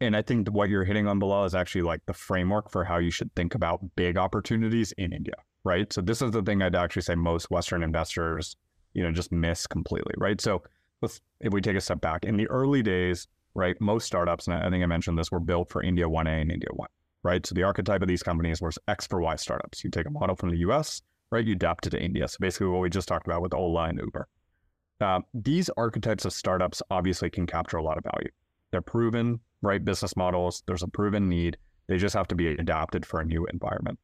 and I think what you're hitting on Bilal is actually like the framework for how you should think about big opportunities in India, right? So this is the thing I'd actually say most Western investors, you know, just miss completely, right? So let's if we take a step back in the early days, right? Most startups, and I think I mentioned this, were built for India 1A and India 1, right? So the archetype of these companies was X for Y startups. You take a model from the US, right? You adapt it to India. So basically what we just talked about with Ola and Uber. Uh, these archetypes of startups obviously can capture a lot of value. They're proven, right? Business models, there's a proven need. They just have to be adapted for a new environment.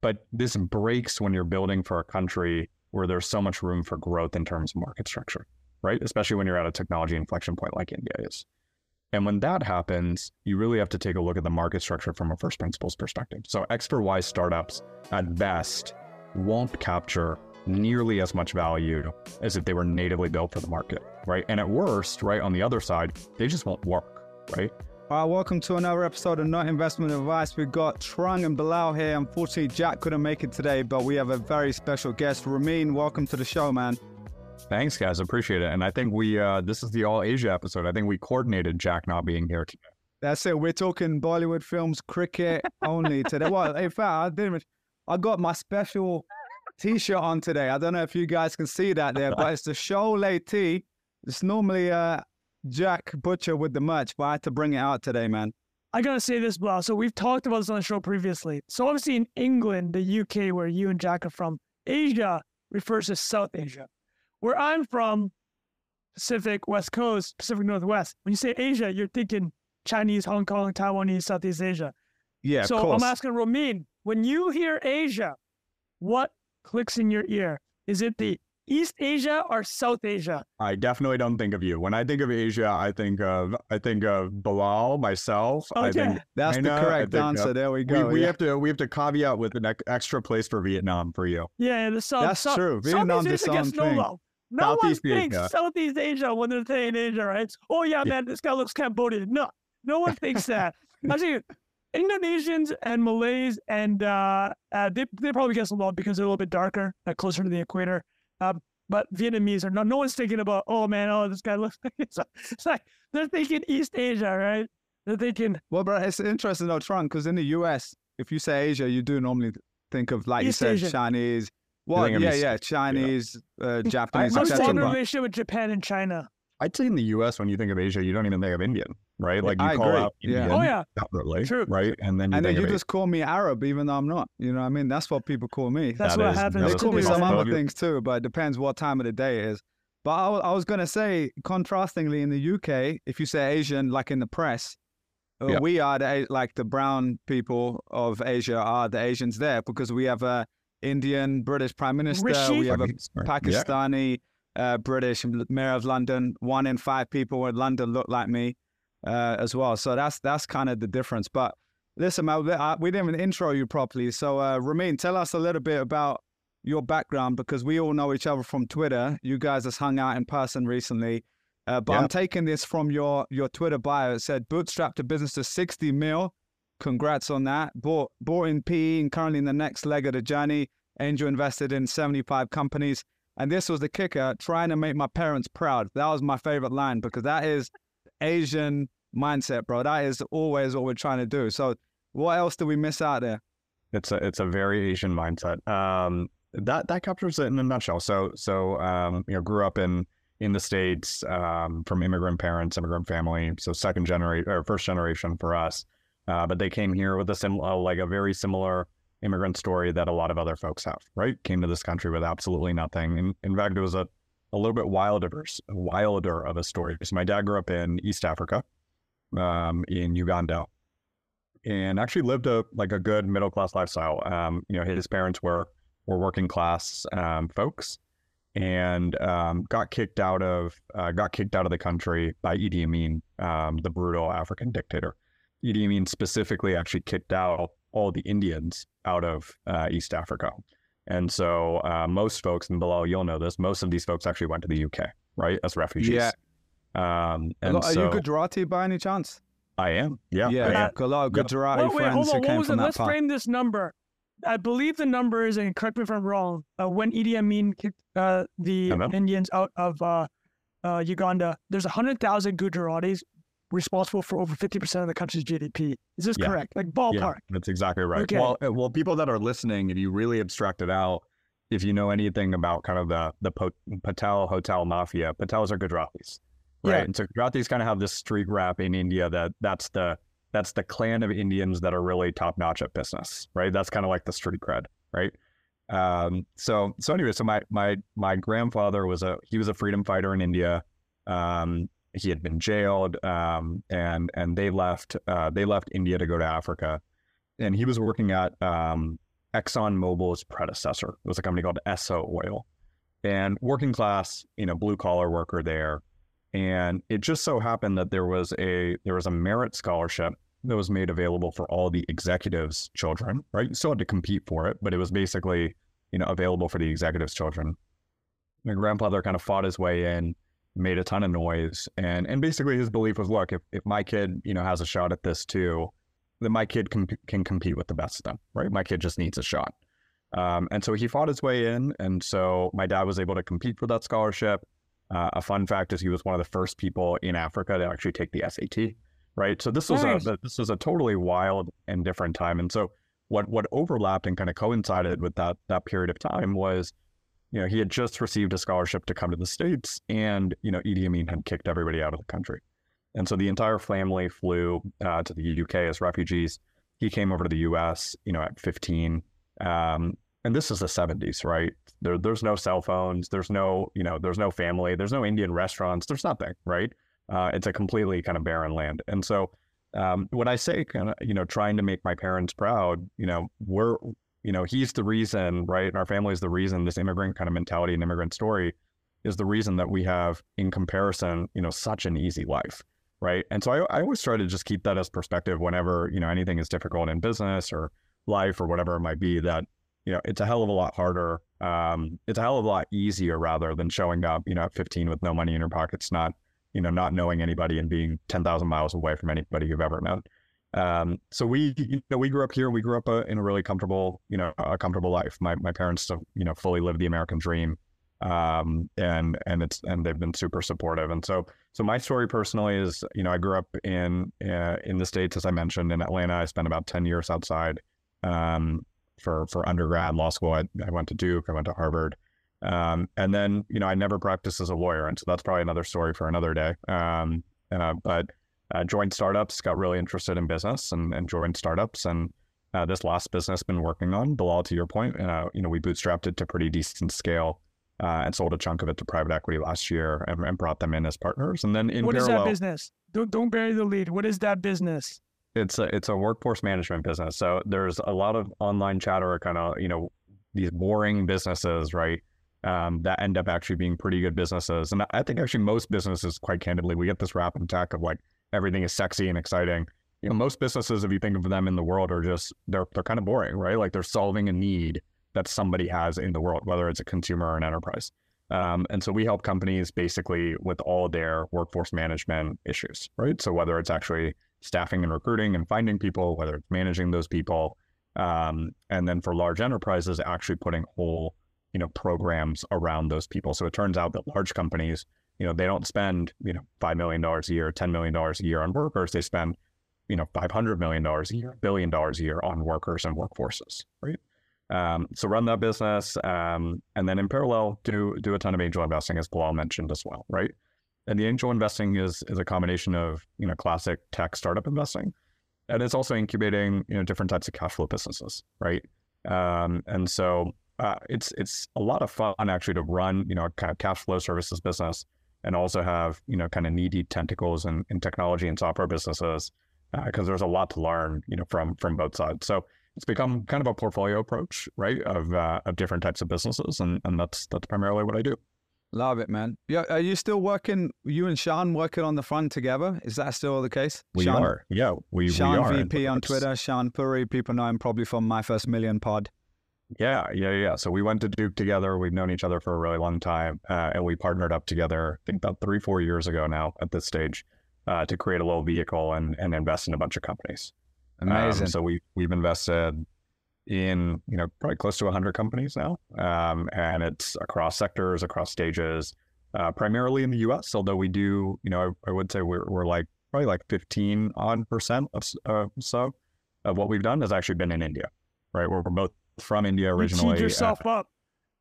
But this breaks when you're building for a country where there's so much room for growth in terms of market structure, right? Especially when you're at a technology inflection point like India is. And when that happens, you really have to take a look at the market structure from a first principles perspective. So X for Y startups at best won't capture nearly as much value as if they were natively built for the market, right? And at worst, right, on the other side, they just won't work, right? All right, welcome to another episode of Not Investment Advice. We've got Trung and Bilal here. Unfortunately, Jack couldn't make it today, but we have a very special guest. Romeen, welcome to the show, man. Thanks, guys. Appreciate it. And I think we, uh, this is the All Asia episode. I think we coordinated Jack not being here today. That's it. We're talking Bollywood films, cricket only today. Well, in fact, I didn't. I got my special t-shirt on today. I don't know if you guys can see that there, but it's the Sholay tee. It's normally uh, Jack Butcher with the merch, but I had to bring it out today, man. I gotta say this, Bilal. So we've talked about this on the show previously. So obviously in England, the UK, where you and Jack are from, Asia refers to South Asia. Where I'm from, Pacific West Coast, Pacific Northwest. When you say Asia, you're thinking Chinese, Hong Kong, Taiwanese, Southeast Asia. Yeah. So I'm asking Romeen, when you hear Asia, what clicks in your ear? Is it the East Asia or South Asia? I definitely don't think of you. When I think of Asia, I think of I think of Bilal, myself. Okay. I think That's China, the I correct think, uh, answer. there we we, go. we yeah. have to we have to caveat with an extra place for Vietnam for you. Yeah, the South. That's South, true. Vietnam Southeast its Asia gets no thing. love. No one Southeast thinks Asia. Southeast Asia when they're saying Asia, right? Oh yeah, man, this guy looks Cambodian. No, no one thinks that. Actually, Indonesians and Malays and uh, uh, they they probably get some love because they're a little bit darker, uh, closer to the equator. Um, but Vietnamese are not. No one's thinking about. Oh man, oh this guy looks. it's, it's like they're thinking East Asia, right? They're thinking Well, bro, it's interesting though, Trung, because in the US, if you say Asia, you do normally think of like East you said, Asian. Chinese. Well, think yeah, East- yeah, Chinese, uh, Japanese, I- I'm Except strong in- etc. relationship with Japan and China. I'd say in the U.S. when you think of Asia, you don't even think of Indian, right? Like you I call agree. out Yeah. Oh, yeah. separately, True. right? And then you And then you of just call me Arab, even though I'm not. You know what I mean? That's what people call me. That's That what is- happens. that They call me some other things too, but it depends what time of the day it is. But I, wa- I was going to say, contrastingly, in the UK, if you say Asian, like in the press, uh, Yeah. we are the, like the brown people of Asia are the Asians there because we have a Indian British Prime Minister, Rishi? we have a Yeah. Pakistani, uh, British mayor of London. One in five people in London look like me uh, as well. So that's that's kind of the difference. But listen, man, we- we didn't even intro you properly. So, uh, Romeen, tell us a little bit about your background because we all know each other from Twitter. You guys has hung out in person recently. Uh, but Yeah. I'm taking this from your your Twitter bio. It said bootstrapped a business to 60 mil. Congrats on that. Bought bought in PE and currently in the next leg of the journey. Angel invested in 75 companies. And this was the kicker, trying to make my parents proud. That was my favorite line because that is Asian mindset, bro. That is always what we're trying to do. So what else do we miss out there? It's a it's a very Asian mindset. Um, that that captures it in a nutshell. So so um, you know, grew up in in the states um, from immigrant parents, immigrant family. So second generation or first generation for us, uh, but they came here with a similar like a very similar immigrant story that a lot of other folks have. Right, came to this country with absolutely nothing. And in fact, it was a a little bit wilder wilder of a story. So my dad grew up in East Africa, um, in Uganda and actually lived a like a good middle class lifestyle. Um, you know, his parents were were working class um, folks, and um, got kicked out of uh, got kicked out of the country by Idi Amin, um, the brutal African dictator. Idi Amin specifically actually kicked out all the Indians out of uh, East Africa, and so uh, most folks, and Bilal, you'll know this, most of these folks actually went to the UK, right, as refugees. Yeah. Um, A and lot- Are so you Gujarati by any chance? I am. Yeah. yeah, I am. yeah. A lot of Yeah. Gujarati Wait, wait, friends hold who on. What came was from it? that Let's part. frame this number. I believe the number is, and correct me if I'm wrong, uh, when Idi Amin kicked uh, the Indians out of uh, uh, Uganda, there's 100,000 Gujaratis responsible for over 50% of the country's GDP. Is this Yeah. correct? Like ballpark. Yeah, that's exactly right. Okay. Well, uh, well, people that are listening, if you really abstract it out, if you know anything about kind of the the Po- Patel hotel mafia, Patels are Gujaratis, right? Yeah. And so Gujaratis kind of have this street rap in India that that's the that's the clan of Indians that are really top notch at business, right? That's kind of like the street cred, right? Um, so so anyway, so my my my grandfather was a he was a freedom fighter in India. Um, he had been jailed, um, and and they left uh, they left India to go to Africa, and he was working at um, Exxon Mobil's predecessor. It was a company called Esso Oil, and working class, you know, blue collar worker there. And it just so happened that there was a there was a merit scholarship that was made available for all the executives' children. Right, you still had to compete for it, but it was basically you know available for the executives' children. My grandfather kind of fought his way in, made a ton of noise, and and basically his belief was, look, if if my kid you know has a shot at this too, then my kid can can compete with the best of them, right? My kid just needs a shot. Um, and so he fought his way in, and so my dad was able to compete for that scholarship. Uh, a fun fact is he was one of the first people in Africa to actually take the SAT, right? So this was Nice. a this was a totally wild and different time. And so what what overlapped and kind of coincided with that that period of time was, you know, he had just received a scholarship to come to the states, and you know, Idi Amin had kicked everybody out of the country. And so the entire family flew uh, to the UK as refugees. He came over to the US, you know, at 15. Um, and this is the 70s, right? There, there's no cell phones. There's no, you know, there's no family. There's no Indian restaurants. There's nothing, right? Uh, it's a completely kind of barren land. And so um, when I say kind of, you know, trying to make my parents proud, you know, we're, you know, he's the reason, right? And our family is the reason this immigrant kind of mentality and immigrant story is the reason that we have, in comparison, you know, such an easy life right? And so I, I always try to just keep that as perspective whenever you know anything is difficult in business or life or whatever it might be. That you know it's a hell of a lot harder. Um, it's a hell of a lot easier rather than showing up, you know, at 15 with no money in your pockets, not you know not knowing anybody and being 10,000 miles away from anybody you've ever known. Um, so we, you know, we grew up here. We grew up uh, in a really comfortable, you know, a comfortable life. My my parents, uh, you know, fully lived the American dream, um, and and it's and they've been super supportive. And so so my story personally is, you know, I grew up in uh, in the states, as I mentioned, in Atlanta. I spent about ten years outside um, for for undergrad, law school. I, I went to Duke. I went to Harvard, um, and then you know I never practiced as a lawyer, and so that's probably another story for another day. Um, uh, but uh, joined startups, got really interested in business, and, and joined startups, and uh, this last business been working on Bilal. To your point, uh, you know, we bootstrapped it to pretty decent scale uh, and sold a chunk of it to private equity last year and, and brought them in as partners. And then in What is parallel, that business? Don't don't bury the lead. What is that business? it's a it's a workforce management business. So there's a lot of online chatter, kind of you know these boring businesses, right? Um, that end up actually being pretty good businesses. And I think actually most businesses, quite candidly, we get this rap and tech of like everything is sexy and exciting. You know, most businesses, if you think of them in the world, are just they're they're kind of boring, right? Like they're solving a need that somebody has in the world, whether it's a consumer or an enterprise. Um, and so we help companies basically with all their workforce management issues, right? So whether it's actually staffing and recruiting and finding people, whether it's managing those people, um, and then for large enterprises, actually putting whole, you know, programs around those people. So it turns out that large companies, you know, they don't spend, you know, five million dollars a year, ten million dollars a year on workers. They spend, you know, five hundred million dollars a year, billion dollars a year on workers and workforces, right? Um, so run that business, um, and then in parallel, do do a ton of angel investing, as Paul mentioned as well, right? And the angel investing is is a combination of you know classic tech startup investing, and it's also incubating you know different types of cash flow businesses, right? Um, and so uh, it's it's a lot of fun actually to run you know a kind of cash flow services business, and also have you know kind of needy tentacles in, in technology and software businesses because there's a lot to learn you know from from both sides. So it's become kind of a portfolio approach, right, of uh, of different types of businesses, and and that's that's primarily what I do. Love it, man. Yeah, are you still working? You and Shaan working on the front together? Is that still the case? We Shaan, are, yeah, we, Shaan we are. and VP on Twitter. Shaan Puri. People know him probably from My First Million Pod. Yeah, yeah, yeah. So we went to Duke together. We've known each other for a really long time, uh, and we partnered up together. I think about three, four years ago now at this stage, uh, to create a little vehicle and and invest in a bunch of companies. Um, Amazing. so we we've invested in you know probably close to 100 companies now, um, and it's across sectors, across stages, uh, primarily in the U.S. Although we do, you know, I, I would say we're we're like probably like 15 odd percent of uh, so of what we've done has actually been in India, right? We're, we're both from India originally. You yourself uh, up.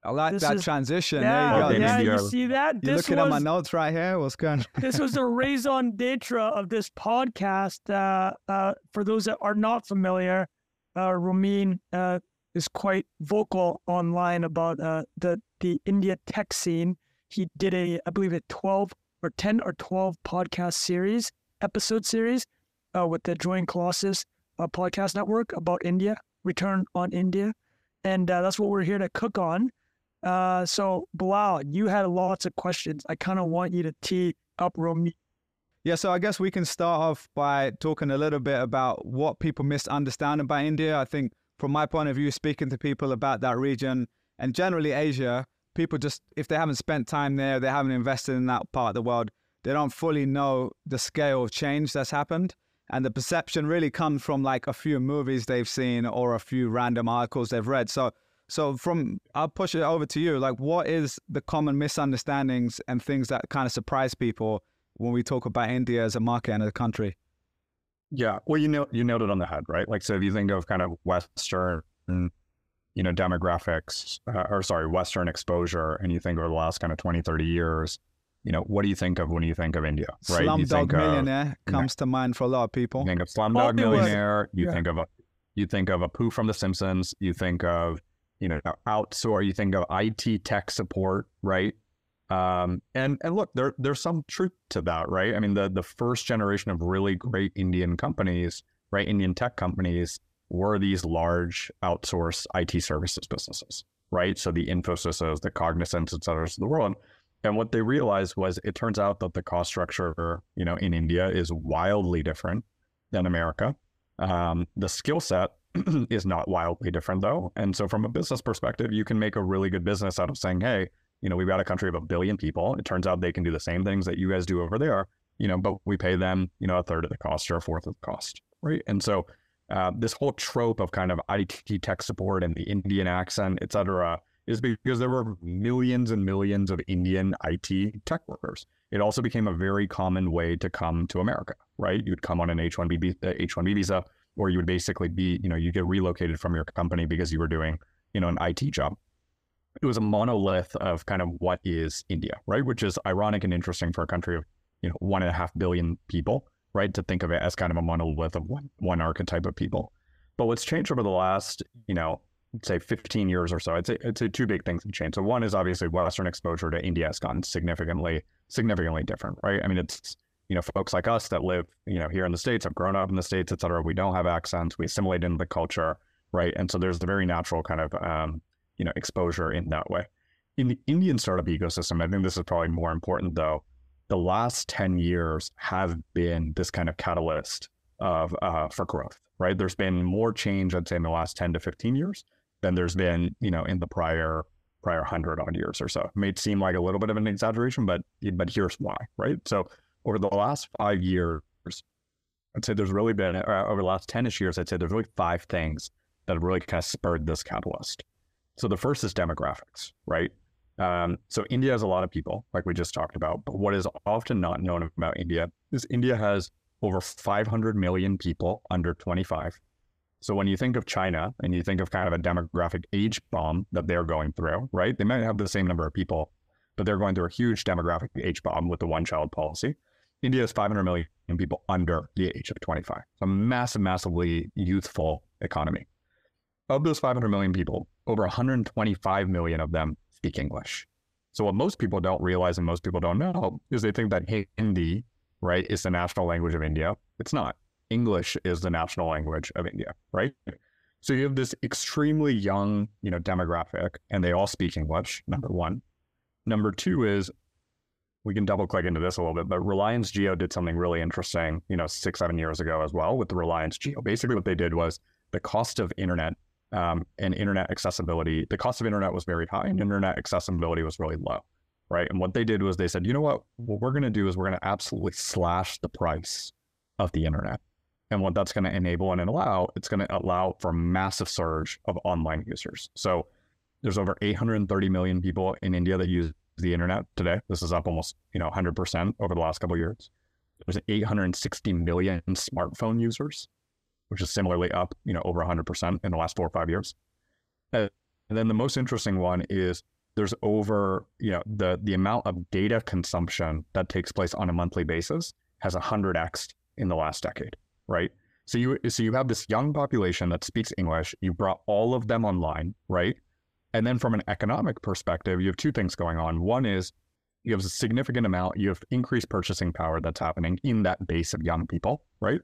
I like This that is- transition. Yeah, there you go. yeah, you see that? You're This looking at my notes right here. What's going on? this was the raison d'etre of this podcast. Uh, uh, for those that are not familiar, uh, Romeen uh, is quite vocal online about uh, the the India tech scene. He did a, I believe, a twelve or ten or twelve podcast series, episode series, uh, with the Join Colossus uh, podcast network about India, Return on India, and uh, that's what we're here to cook on. Uh, so Bilal, you had lots of questions. I kind of want you to tee up Romeen. Yeah, so I guess we can start off by talking a little bit about what people misunderstand about India. I think, from my point of view, speaking to people about that region and generally Asia, people just, if they haven't spent time there, they haven't invested in that part of the world, they don't fully know the scale of change that's happened. And the perception really comes from like a few movies they've seen or a few random articles they've read. So, so from, I'll push it over to you. Like, what is the common misunderstandings and things that kind of surprise people when we talk about India as a market and a country. Yeah, well, you know, you nailed it on the head, right? Like, so if you think of kind of Western, you know, demographics, uh, or sorry, Western exposure, and you think over the last kind of 20, 30 years, you know, what do you think of when you think of India, right? you Slumdog think of- Millionaire comes to mind for a lot of people. You think of Slumdog Bollywood. Millionaire. You Yeah. think of a, you think of Apu from The Simpsons. You think of, you know, outsource. You think of IT tech support, right? Um, and and look, there there's some truth to that, right? I mean, the the first generation of really great Indian companies, right, Indian tech companies, were these large outsourced IT services businesses, right? So the Infosys, the Cognizants, et cetera, of the world. And what they realized was it turns out that the cost structure, you know, in India is wildly different than America. Um, the skill set is not wildly different though. And so from a business perspective, you can make a really good business out of saying, hey, you know, we've got a country of a billion people. It turns out they can do the same things that you guys do over there, you know, but we pay them, you know, a third of the cost or a fourth of the cost, right? And so uh, this whole trope of kind of IT tech support and the Indian accent, et cetera, is because there were millions and millions of Indian IT tech workers. It also became a very common way to come to America, right? You'd come on an H-1B, vi- uh, H-1B visa, or you would basically be, you know, you get relocated from your company because you were doing, you know, an IT job. It was a monolith of kind of what is India, right? Which is ironic and interesting for a country of, you know, one and a half billion people, right? To think of it as kind of a monolith of one, one archetype of people. But what's changed over the last, you know, say 15 years or so, I'd say, I'd say two big things have changed. So one is obviously Western exposure to India has gotten significantly, significantly different, right? I mean, it's, you know, folks like us that live, you know, here in the States, have grown up in the States, et cetera. We don't have accents. We assimilate into the culture, right? And so there's the very natural kind of, um, you know, exposure in that way. In the Indian startup ecosystem, I think this is probably more important though. The last 10 years have been this kind of catalyst of uh, for growth, right? There's been more change, I'd say, in the last 10 to 15 years than there's been, you know, in the prior prior hundred odd years or so. It may seem like a little bit of an exaggeration, but but here's why, right? So over the last five years, I'd say there's really been uh, over the last 10ish years, I'd say there's really five things that have really kind of spurred this catalyst. So the first is demographics, right? Um, so India has a lot of people, like we just talked about. But what is often not known about India is India has over 500 million people under 25. So when you think of China and you think of kind of a demographic age bomb that they're going through, right? They might have the same number of people, but they're going through a huge demographic age bomb with the one-child policy. India has 500 million people under the age of 25. It's a massive, massively youthful economy. Of those 500 million people, over 125 million of them speak English. So what most people don't realize and most people don't know is they think that Hindi, right, is the national language of India. It's not. English is the national language of India, right? So you have this extremely young, you know, demographic, and they all speak English. Number one. Number two is we can double click into this a little bit, but Reliance Jio did something really interesting, you know, six, seven years ago as well with the Reliance Jio. Basically, what they did was the cost of internet um, and internet accessibility, the cost of internet was very high and internet accessibility was really low, right? And what they did was they said, you know what, what we're going to do is we're going to absolutely slash the price of the internet. And what that's going to enable and allow, it's going to allow for massive surge of online users. So there's over 830 million people in India that use the internet today. This is up almost, you know, 100% over the last couple of years. There's 860 million smartphone users, which is similarly up, you know, over 100% in the last four or five years. And then the most interesting one is there's over, you know, the the amount of data consumption that takes place on a monthly basis has 100x in the last decade, right? So you so you have this young population that speaks English. You brought all of them online, right? And then from an economic perspective, you have two things going on. One is you have a significant amount, you have increased purchasing power that's happening in that base of young people, right?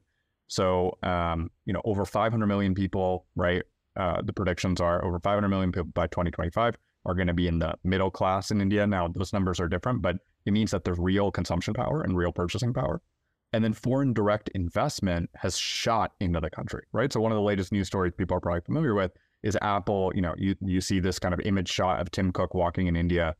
So, um, you know, over 500 million people, right? Uh, the predictions are over 500 million people by 2025 are going to be in the middle class in India. Now, those numbers are different, but it means that there's real consumption power and real purchasing power. And then foreign direct investment has shot into the country, right? So one of the latest news stories people are probably familiar with is Apple. You know, you you see this kind of image shot of Tim Cook walking in India,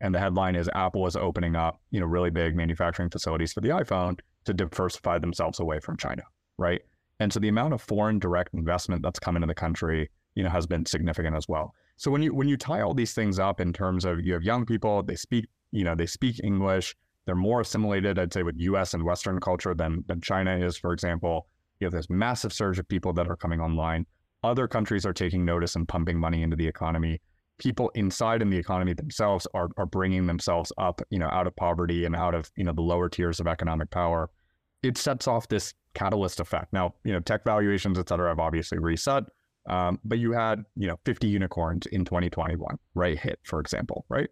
and the headline is Apple is opening up, you know, really big manufacturing facilities for the iPhone to diversify themselves away from China, right? And so the amount of foreign direct investment that's come into the country, you know, has been significant as well. So when you when you tie all these things up in terms of you have young people, they speak, you know, they speak English, they're more assimilated, I'd say, with US and Western culture than, than China is, for example. You have this massive surge of people that are coming online. Other countries are taking notice and pumping money into the economy. People inside in the economy themselves are, are bringing themselves up, you know, out of poverty and out of, you know, the lower tiers of economic power. It sets off this catalyst effect. Now, you know, tech valuations, et cetera, have obviously reset. Um, but you had, you know, 50 unicorns in 2021, right? Hit, for example, right?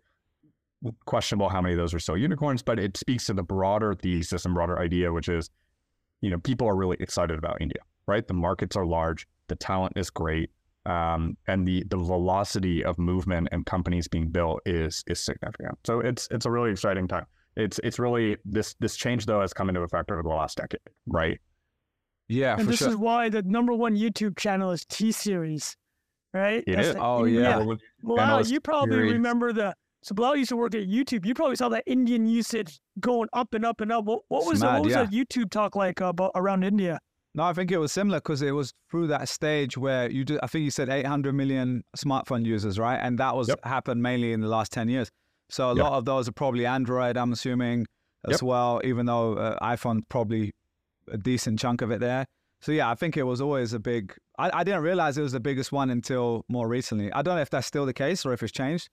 Questionable how many of those are still unicorns, but it speaks to the broader thesis and broader idea, which is, you know, people are really excited about India, right? The markets are large, the talent is great, um, and the the velocity of movement and companies being built is is significant. So it's it's a really exciting time. It's it's really this this change though has come into effect over the last decade, right? Yeah, and this sure. is why the number one YouTube channel is T Series, right? It That's is. the Oh, India- yeah. Wow, you probably Series. remember the. So Bilal used to work at YouTube. You probably saw that Indian usage going up and up and up. What, what It's was the, what was yeah. that YouTube talk like about around India? No, I think it was similar because it was through that stage where you do. I think you said 800 million smartphone users, right? And that was Yep. happened mainly in the last 10 years. So a Yep. lot of those are probably Android, I'm assuming, as Yep. well. Even though uh, iPhone probably a decent chunk of it there. So yeah, I think it was always a big. I, I didn't realize it was the biggest one until more recently. I don't know if that's still the case or if it's changed,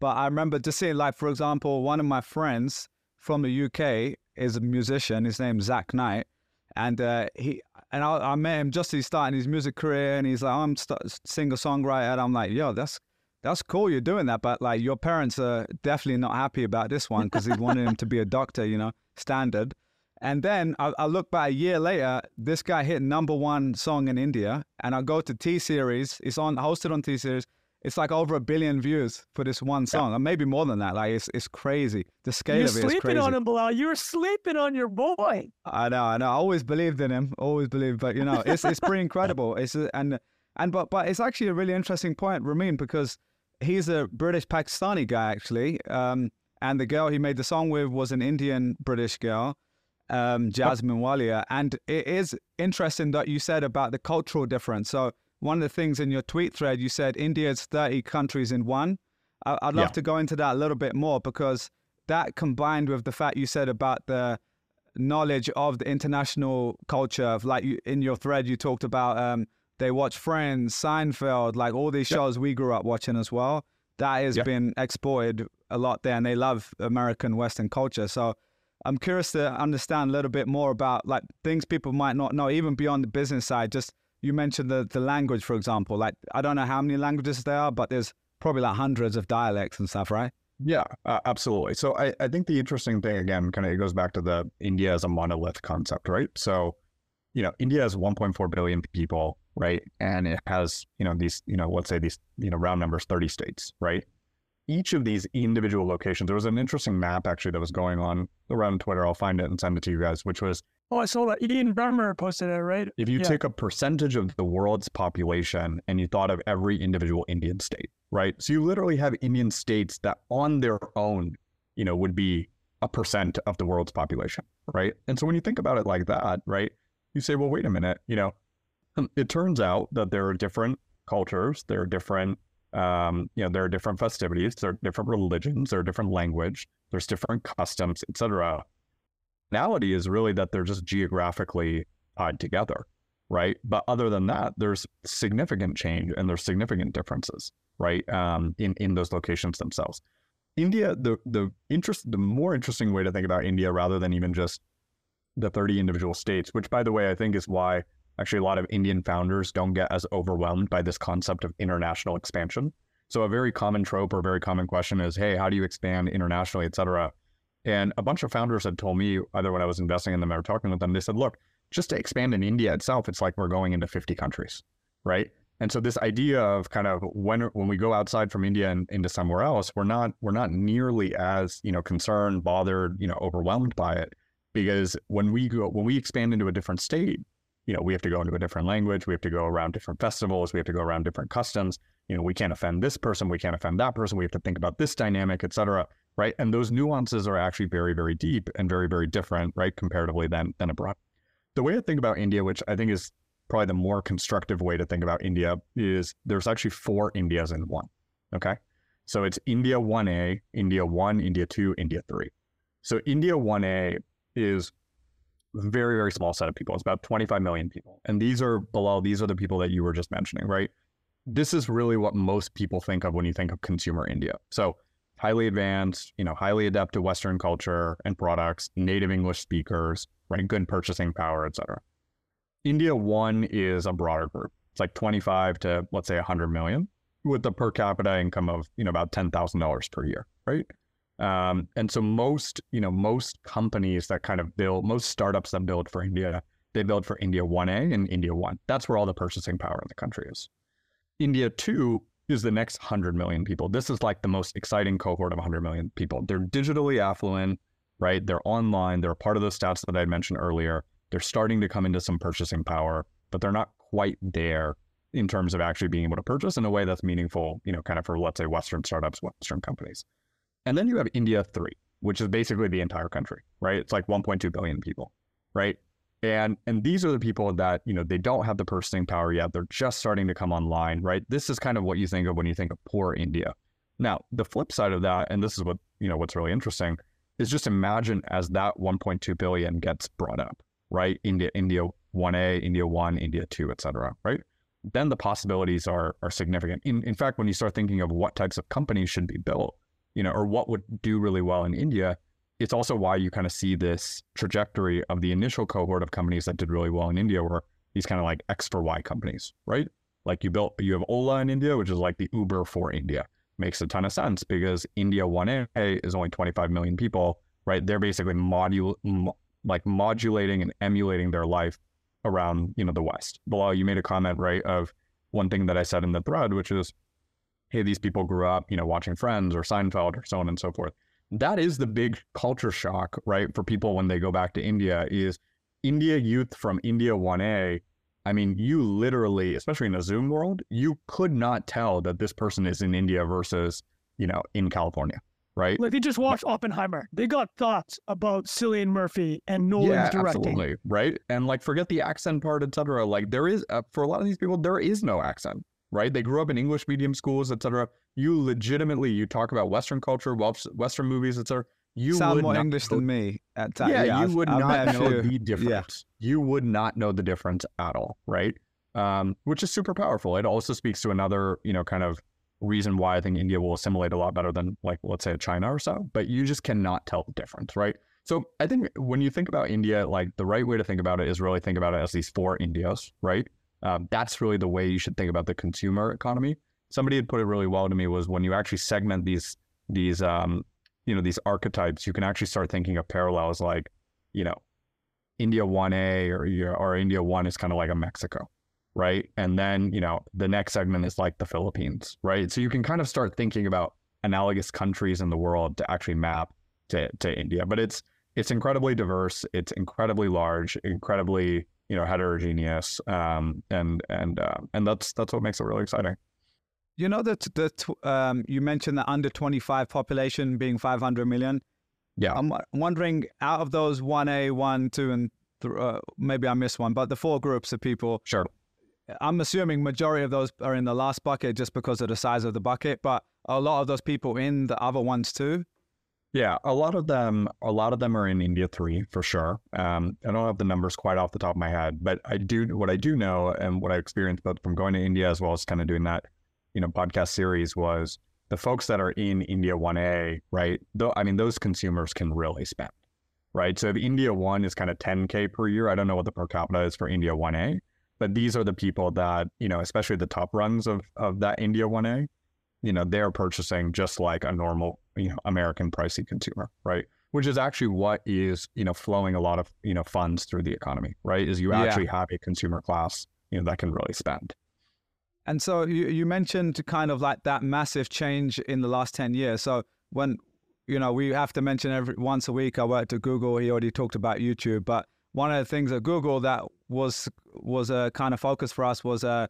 but I remember just seeing like, for example, one of my friends from the UK is a musician. His name's Zack Knight, and uh, he and I, I met him just as he's starting his music career, and he's like, I'm st- singer songwriter. And I'm like, yo, that's that's cool, you're doing that, but like your parents are definitely not happy about this one because he wanted him to be a doctor, you know, standard. And then I, I look back a year later, this guy hit number one song in India, and I go to T Series. It's on hosted on T Series. It's like over a billion views for this one song, or maybe more than that. Like it's it's crazy. The scale You're of it is sleeping on him, Bilal. You were sleeping on your boy. I know, I know. I always believed in him. Always believed, but you know, it's it's pretty incredible. It's and and but but it's actually a really interesting point, Romeen, because he's a British Pakistani guy actually, um, and the girl he made the song with was an Indian British girl, um, Jasmine Walia, and it is interesting that you said about the cultural difference. So one of the things in your tweet thread, you said India's thirty countries in one. I, I'd love Yeah. to go into that a little bit more because that combined with the fact you said about the knowledge of the international culture of like you, in your thread you talked about um they watch friends seinfeld like all these Yep. shows we grew up watching as well that has Yep. been exported a lot there and they love american western culture so i'm curious to understand a little bit more about like things people might not know even beyond the business side just you mentioned the, the language for example like i don't know how many languages there are but there's probably like hundreds of dialects and stuff right Yeah, uh, absolutely. So I, I think the interesting thing again, kind of it goes back to the India as a monolith concept, right? So, you know, India has 1.4 billion people, right? And it has, you know, these, you know, let's say these, you know, round numbers, 30 states, right? Each of these individual locations, there was an interesting map actually that was going on around Twitter. I'll find it and send it to you guys, which was Oh, I saw that. Ian Bremmer posted it, right? if you Yeah. take a percentage of the world's population and you thought of every individual Indian state, right? So you literally have Indian states that on their own, you know, would be a percent of the world's population, right? And so when you think about it like that, right, you say, well, wait a minute, you know, hmm, it turns out that there are different cultures, there are different, um, you know, there are different festivities, there are different religions, there are different language, there's different customs, etc. commonality is really that they're just geographically tied together, right? But other than that, there's significant change and there's significant differences, right? Um, in in those locations themselves. India, the the interest, the more interesting way to think about India, rather than even just the 30 individual states, which by the way, I think is why actually a lot of Indian founders don't get as overwhelmed by this concept of international expansion. So a very common trope or very common question is, hey, how do you expand internationally, et cetera? And a bunch of founders had told me, either when I was investing in them or talking with them, they said, look, just to expand in India itself, it's like we're going into 50 countries, right? And so this idea of kind of when when we go outside from India and into somewhere else, we're not we're not nearly as you know concerned, bothered, you know, overwhelmed by it, because when we go when we expand into a different state, you know, we have to go into a different language, we have to go around different festivals, we have to go around different customs. You know, we can't offend this person, we can't offend that person, we have to think about this dynamic, et cetera, right? And those nuances are actually very, very deep and very, very different, right, comparatively than than abroad. The way I think about India, which I think is probably the more constructive way to think about India is there's actually four Indias in one. Okay. So it's India 1A, India 1, India 2, India 3. So India 1A is very, very small set of people. It's about 25 million people. And these are below, these are the people that you were just mentioning, right? This is really what most people think of when you think of consumer India. So highly advanced, you know, highly adept to Western culture and products, native English speakers, right? Good purchasing power, et cetera. India one is a broader group. It's like 25 to let's say 100 million with the per capita income of you know about $10,000 per year, right? Um, and so most you know most companies that kind of build most startups that build for India they build for India 1A and India 1. That's where all the purchasing power in the country is. India 2 is the next 100 million people. This is like the most exciting cohort of 100 million people. They're digitally affluent, right? They're online. They're part of those stats that I mentioned earlier. They're starting to come into some purchasing power, but they're not quite there in terms of actually being able to purchase in a way that's meaningful, you know, kind of for let's say Western startups, Western companies. And then you have India 3, which is basically the entire country, right? It's like 1.2 billion people, right? And and these are the people that, you know, they don't have the purchasing power yet. They're just starting to come online, right? This is kind of what you think of when you think of poor India. Now, the flip side of that, and this is what, you know, what's really interesting, is just imagine as that 1.2 billion gets brought up, right? India, India 1A, India 1, India 2, et cetera, right? Then the possibilities are are significant. In, in fact, when you start thinking of what types of companies should be built, you know, or what would do really well in India, it's also why you kind of see this trajectory of the initial cohort of companies that did really well in India were these kind of like X for Y companies, right? Like you built, you have Ola in India, which is like the Uber for India. Makes a ton of sense because India 1A is only 25 million people, right? They're basically module, like modulating and emulating their life around you know the West. Bilal, you made a comment right of one thing that I said in the thread, which is, hey, these people grew up you know watching Friends or Seinfeld or so on and so forth. That is the big culture shock, right, for people when they go back to India. Is India youth from India 1A? I mean, you literally, especially in a Zoom world, you could not tell that this person is in India versus you know in California right? Like they just watched Oppenheimer. They got thoughts about Cillian Murphy and Nolan's yeah, directing. Absolutely, right? And like forget the accent part, etc. Like there is uh, for a lot of these people, there is no accent, right? They grew up in English medium schools, etc. You legitimately you talk about Western culture, Western movies, etc. You sound more English know, than me at times. Yeah, yeah, you I've, would I've not know the difference. Yeah. You would not know the difference at all, right? Um, which is super powerful. It also speaks to another, you know, kind of reason why I think India will assimilate a lot better than like let's say China or so. But you just cannot tell the difference, right? So I think when you think about India, like the right way to think about it is really think about it as these four Indias, right? Um, that's really the way you should think about the consumer economy. Somebody had put it really well to me was when you actually segment these these um, you know these archetypes, you can actually start thinking of parallels like you know India one A or or India one is kind of like a Mexico, right? And then, you know, the next segment is like the Philippines, right? So you can kind of start thinking about analogous countries in the world to actually map to, to India. But it's it's incredibly diverse, it's incredibly large, incredibly, you know, heterogeneous. Um, and and uh, and that's that's what makes it really exciting. You know that that um, you mentioned the under 25 population being 500 million. Yeah. I'm wondering out of those 1A, 1, 2, and th- uh, maybe I missed one, but the four groups of people. Sure. I'm assuming majority of those are in the last bucket just because of the size of the bucket, but a lot of those people in the other ones too. Yeah, a lot of them, a lot of them are in India three for sure. Um, I don't have the numbers quite off the top of my head, but I do what I do know and what I experienced both from going to India as well as kind of doing that, you know, podcast series was the folks that are in India one A, right? Though I mean, those consumers can really spend, right? So if India one is kind of 10k per year, I don't know what the per capita is for India one A, but these are the people that you know, especially the top runs of of that India one A you know, they're purchasing just like a normal, you know, American pricey consumer, right? Which is actually what is, you know, flowing a lot of, you know, funds through the economy, right? Is you Yeah. actually have a consumer class, you know, that can really spend. And so you, you mentioned kind of like that massive change in the last 10 years. So when, you know, we have to mention every once a week, I worked at Google. He already talked about YouTube, but one of the things at Google that was was a kind of focus for us was uh,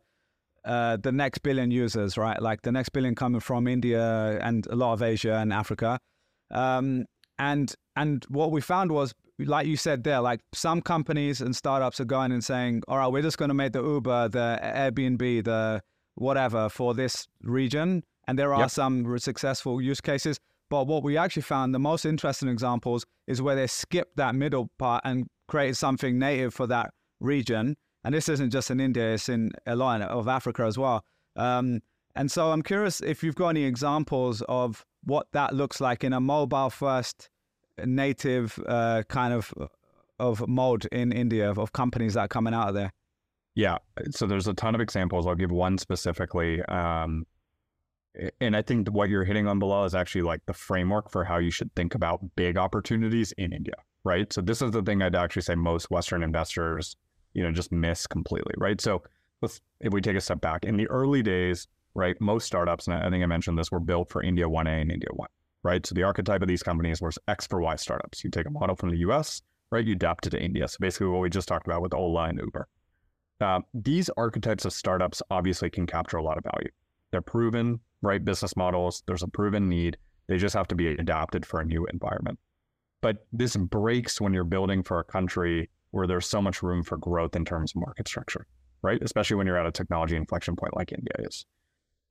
uh, the next billion users, right? Like the next billion coming from India and a lot of Asia and Africa. Um, and and what we found was, like you said there, like some companies and startups are going and saying, all right, we're just going to make the Uber, the Airbnb, the whatever for this region. And there are Yep. some successful use cases. But what we actually found, the most interesting examples is where they skipped that middle part and created something native for that region. And this isn't just in India, it's in a lot of Africa as well. Um, and so I'm curious if you've got any examples of what that looks like in a mobile first native uh, kind of of mode in India of, of companies that are coming out of there. Yeah. So there's a ton of examples. I'll give one specifically. Um, and I think what you're hitting on Bilal is actually like the framework for how you should think about big opportunities in India, right? So this is the thing I'd actually say most Western investors, you know, just miss completely, right? So let's if we take a step back in the early days, right? Most startups, and I think I mentioned this, were built for India 1A and India 1, right? So the archetype of these companies was X for Y startups. You take a model from the US, right? You adapt it to India. So basically what we just talked about with Ola and Uber. Uh, these archetypes of startups obviously can capture a lot of value. They're proven, right? Business models, there's a proven need. They just have to be adapted for a new environment. But this breaks when you're building for a country where there's so much room for growth in terms of market structure, right? Especially when you're at a technology inflection point like India is.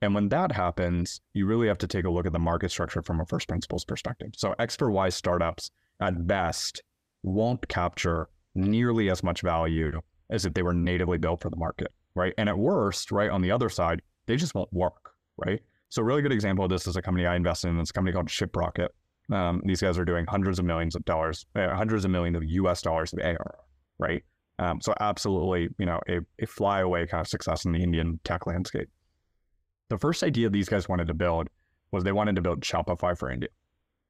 And when that happens, you really have to take a look at the market structure from a first principles perspective. So X for Y startups at best won't capture nearly as much value as if they were natively built for the market, right? And at worst, right, on the other side, they just won't work, right? So a really good example of this is a company I invested in. It's a company called ShipRocket. Um, these guys are doing hundreds of millions of dollars, uh, hundreds of millions of US dollars of ARR, right? Um, so absolutely, you know, a, a flyaway kind of success in the Indian tech landscape. The first idea these guys wanted to build was they wanted to build Shopify for India,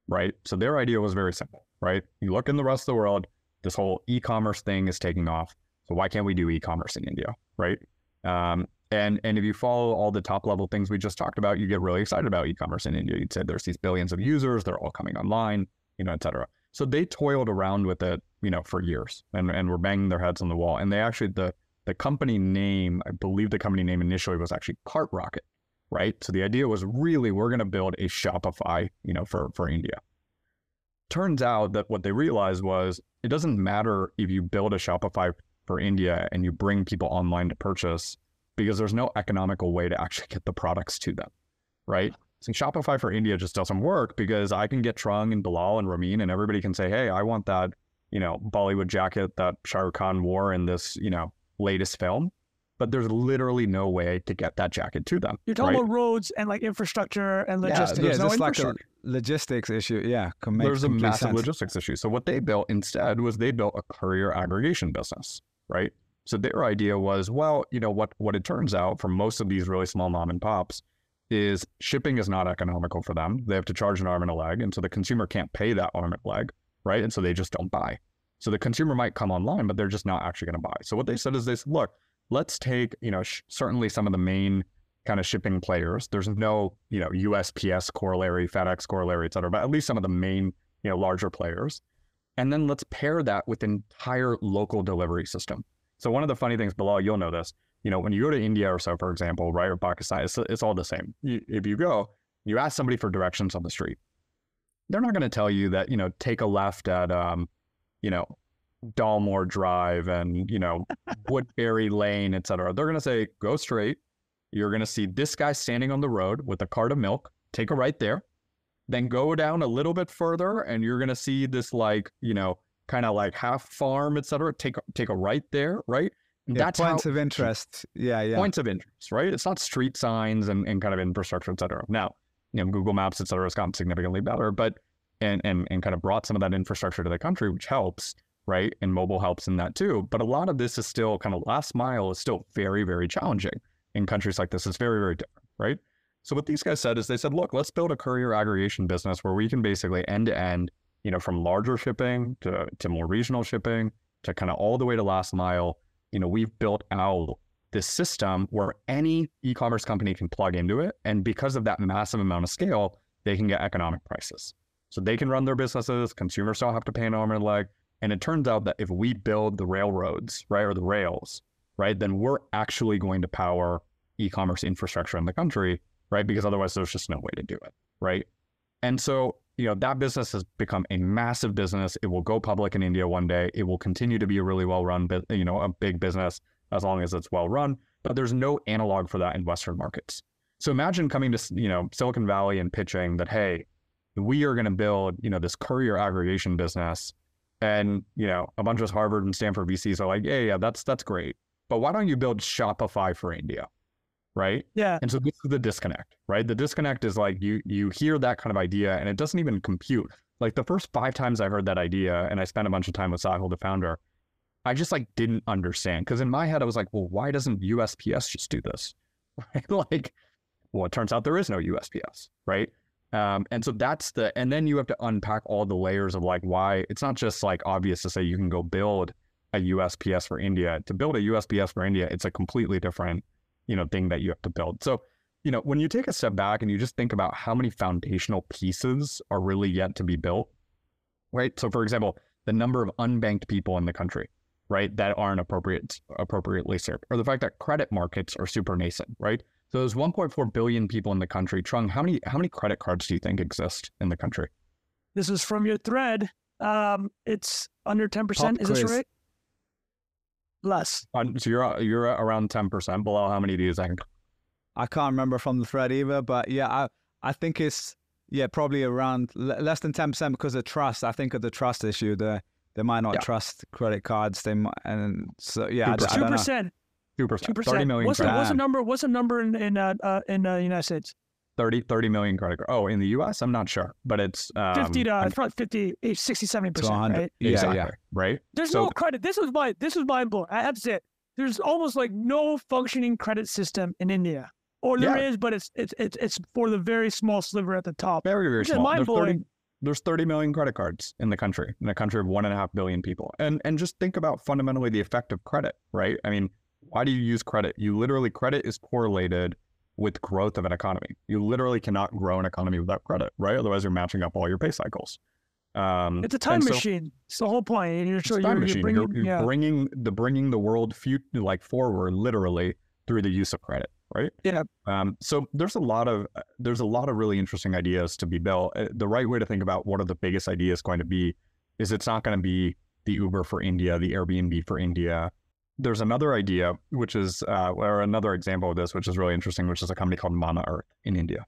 right? So their idea was very simple, right? You look in the rest of the world, this whole e-commerce thing is taking off. So why can't we do e-commerce in India, right? Um, and and if you follow all the top level things we just talked about, you get really excited about e-commerce in India. You'd say there's these billions of users, they're all coming online, you know, et cetera. So they toiled around with it, you know, for years and, and were banging their heads on the wall. And they actually the the company name, I believe the company name initially was actually KartRocket, right? So the idea was really we're going to build a Shopify, you know, for for India. Turns out that what they realized was it doesn't matter if you build a Shopify for India and you bring people online to purchase because there's no economical way to actually get the products to them, right? So Shopify for India just doesn't work because I can get Trung and Bilal and Romeen and everybody can say, hey, I want that, you know, Bollywood jacket that Shah Rukh Khan wore in this, you know, latest film. But there's literally no way to get that jacket to them. You're talking right? about roads and like infrastructure and logistics. yeah, there's no like a infrastructure. logistics issue. Yeah, can there's a massive sense. logistics issue. So what they built instead was they built a courier aggregation business, right? So their idea was, well, you know what? What it turns out for most of these really small mom and pops is shipping is not economical for them. They have to charge an arm and a leg, and so the consumer can't pay that arm and leg, right? And so they just don't buy. So the consumer might come online, but they're just not actually going to buy. So what they said is, they said, look, let's take, you know, sh- certainly some of the main kind of shipping players. There's no, you know, USPS corollary, FedEx corollary, et cetera, but at least some of the main, you know, larger players. And then let's pair that with entire local delivery system. So one of the funny things Bilal, you'll know this, you know, when you go to India or so, for example, right, or Pakistan, it's, it's all the same. You, if you go, you ask somebody for directions on the street, they're not going to tell you that, you know, take a left at, um, you know, Dalmore Drive and, you know, Woodbury Lane, et cetera. They're going to say, go straight. You're going to see this guy standing on the road with a cart of milk. Take a right there. Then go down a little bit further, and you're gonna see this like you know kind of like half farm, etc. Take take a right there, right? Yeah, That's points how of interest. Yeah, yeah. points of interest, right? It's not street signs and, and kind of infrastructure, et cetera. Now, you know, Google Maps, et cetera, has gotten significantly better, but and and and kind of brought some of that infrastructure to the country, which helps, right? And mobile helps in that too. But a lot of this is still kind of last mile is still very, very challenging in countries like this. It's very, very different, right? So what these guys said is they said, look, let's build a courier aggregation business where we can basically end to end, you know, from larger shipping to to more regional shipping to kind of all the way to last mile. You know, we've built out this system where any e-commerce company can plug into it, and because of that massive amount of scale, they can get economic prices. So they can run their businesses. Consumers don't have to pay an arm and a leg. And it turns out that if we build the railroads, right, or the rails, right, then we're actually going to power e-commerce infrastructure in the country, right? Because otherwise, there's just no way to do it, right? And so, you know, that business has become a massive business. It will go public in India one day. It will continue to be a really well-run, you know, a big business as long as it's well run. But there's no analog for that in Western markets. So imagine coming to you know Silicon Valley and pitching that, hey, we are going to build you know this courier aggregation business, and you know a bunch of Harvard and Stanford VCs are like, yeah, yeah, that's that's great, but why don't you build Shopify for India, right? Yeah. And so this is the disconnect, right? The disconnect is like you you hear that kind of idea and it doesn't even compute. Like the first five times I heard that idea, and I spent a bunch of time with Sahil, the founder, I just like didn't understand because in my head I was like, well, why doesn't USPS just do this? Right? like, well, it turns out there is no USPS, right? Um, and so that's the, and then you have to unpack all the layers of like why it's not just like obvious to say you can go build a USPS for India. To build a USPS for India, it's a completely different, you know, thing that you have to build. So, you know, when you take a step back and you just think about how many foundational pieces are really yet to be built, right? So, for example, the number of unbanked people in the country, right, that aren't appropriate appropriately served, or the fact that credit markets are super nascent, right? So there's 1.4 billion people in the country. Trung, how many how many credit cards do you think exist in the country? This is from your thread. Um, it's under 10%. Pop Is this right? Less. Um, so you're you're around 10% below. How many do you think? I can't remember from the thread either, but yeah, I I think it's yeah probably around le- less than ten percent because of trust. I think of the trust issue. The they might not Yeah. trust credit cards. They might, and so yeah, I, d- I Two don't know. percent. Two Two percent. 30 percent. million What's the, credit. what's the number? What's the number in in uh, uh in uh, United States? 30, 30 million credit cards. Oh, in the US, I'm not sure, but it's um, 50 to I'm- it's probably 50, eh, 60, 70 percent. Right? Yeah, exactly, yeah. right. There's So- no credit. This was my this was mind blowing. I have to say it. There's almost like no functioning credit system in India, or there is, Yeah. but it's it's it's it's for the very small sliver at the top. Very very small. mind There's 30, blowing. there's 30 million credit cards in the country, in a country of one and a half billion people. And and just think about fundamentally the effect of credit, right? I mean, why do you use credit? You literally credit is correlated with growth of an economy. You literally cannot grow an economy without credit, right? Otherwise, you're matching up all your pay cycles. Um, It's a time so- machine. It's the whole point. And you're it's sure a you're, time you're machine. bringing, You're, you're yeah, bringing the bringing the world fut- like forward literally through the use of credit, right? Yeah. Um, so there's a lot of uh, there's a lot of really interesting ideas to be built. Uh, The right way to think about what are the biggest ideas going to be is it's not going to be the Uber for India, the Airbnb for India. There's another idea, which is uh, or another example of this, which is really interesting, which is a company called Mamaearth in India,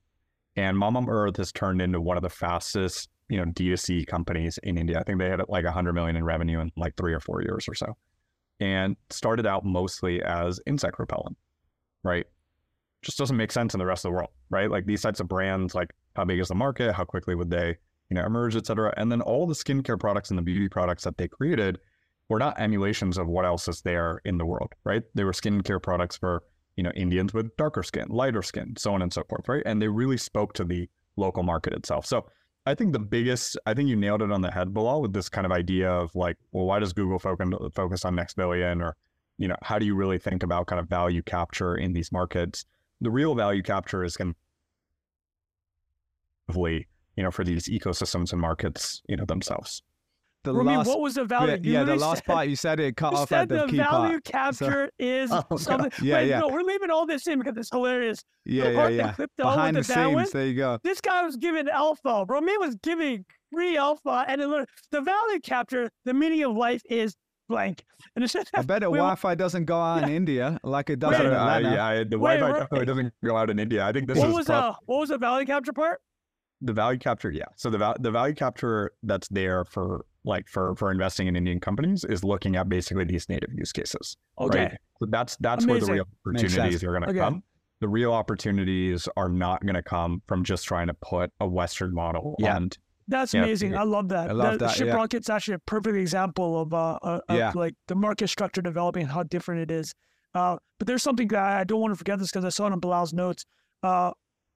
and Mamaearth has turned into one of the fastest, you know, D2C companies in India. I think they had like 100 million in revenue in like three or four years or so, and started out mostly as insect repellent, right? Just doesn't make sense in the rest of the world, right? Like these types of brands, like how big is the market? How quickly would they, you know, emerge, et cetera? And then all the skincare products and the beauty products that they created were not emulations of what else is there in the world, right? They were skincare products for, you know, Indians with darker skin, lighter skin, so on and so forth, right? And they really spoke to the local market itself. So I think the biggest, I think you nailed it on the head, Bilal, with this kind of idea of like, well, why does Google focus on next billion, or you know, how do you really think about kind of value capture in these markets? The real value capture is going to, you know, for these ecosystems and markets, you know, themselves. The Rami, last, what was the value? yeah, yeah, the last said- part you said it cut You off said at the, the key value part. capture is Oh, something. Yeah, Wait, yeah. no, we're leaving all this in because it's hilarious. Yeah, the yeah, part that yeah. clipped Behind the with the downwind, scenes, there you go. This guy was giving alpha. Romeen was giving free alpha, and it, the value capture, the meaning of life is blank. And it's I bet the Wi-Fi doesn't go out in India like it does Wait, in Uh, Atlanta. yeah, I- the Wait, Wi-Fi Ro- definitely doesn't go out in India. I think this what is was prob- the what was the value capture part? The value capture, yeah. So the val- the value capture that's there for like for for investing in Indian companies is looking at basically these native use cases. Okay. Right? So that's that's where the real opportunities are going to Okay. come. The real opportunities are not going to come from just trying to put a Western model Yeah. on. That's Yeah, amazing. I love that. I love the that, Ship yeah. Rocket's actually a perfect example of, uh, uh, of Yeah. like the market structure developing and how different it is. Uh, but there's something that I don't want to forget this because I saw it on Bilal's notes. Uh,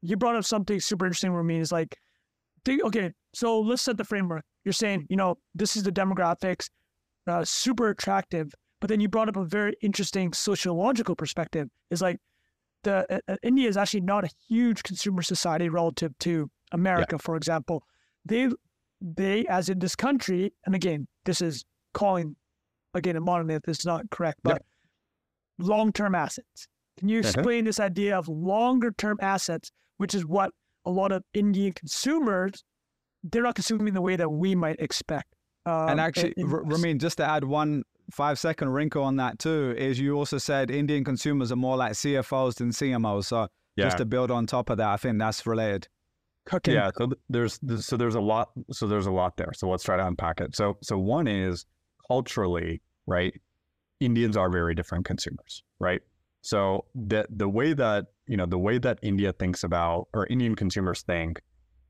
you brought up something super interesting for me. Is like, think, okay, so let's set the framework. You're saying, you know, this is the demographics, uh, super attractive. But then you brought up a very interesting sociological perspective. Is like, the uh, uh, India is actually not a huge consumer society relative to America, for example. They they as in this country, and again, this is calling again a monolith this is not correct, but long term assets. Can you Mhm. explain this idea of longer term assets, which is what a lot of Indian consumers they're not consuming the way that we might expect. Um, and actually, in- in R- Romeen, just to add one five second wrinkle on that too, is you also said Indian consumers are more like CFOs than CMOs. So Yeah. just to build on top of that, I think that's related. cooking. Yeah, so there's so there's a lot so there's a lot there. So let's try to unpack it. So so one is culturally, right? Indians are very different consumers, right? So the the way that you know the way that India thinks about or Indian consumers think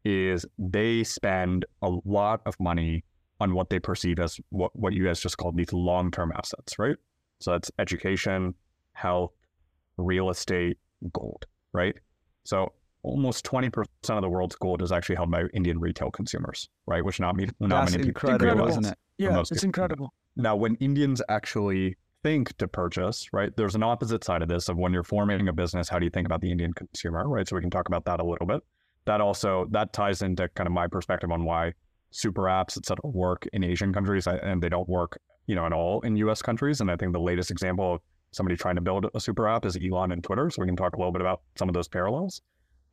is they spend a lot of money on what they perceive as what, what you guys just called these long term assets, right? So that's education, health, real estate, gold, right? So almost 20% of the world's gold is actually held by Indian retail consumers, right? Which not, not That's many people incredible, Incredible. isn't it? Yeah, it's people. incredible. now, when Indians actually think to purchase, right, there's an opposite side of this of when you're forming a business, how do you think about the Indian consumer, right? So we can talk about that a little bit. That also, that ties into kind of my perspective on why super apps, et cetera, work in Asian countries and they don't work, you know, at all in US countries. And I think the latest example of somebody trying to build a super app is Elon and Twitter. So we can talk a little bit about some of those parallels.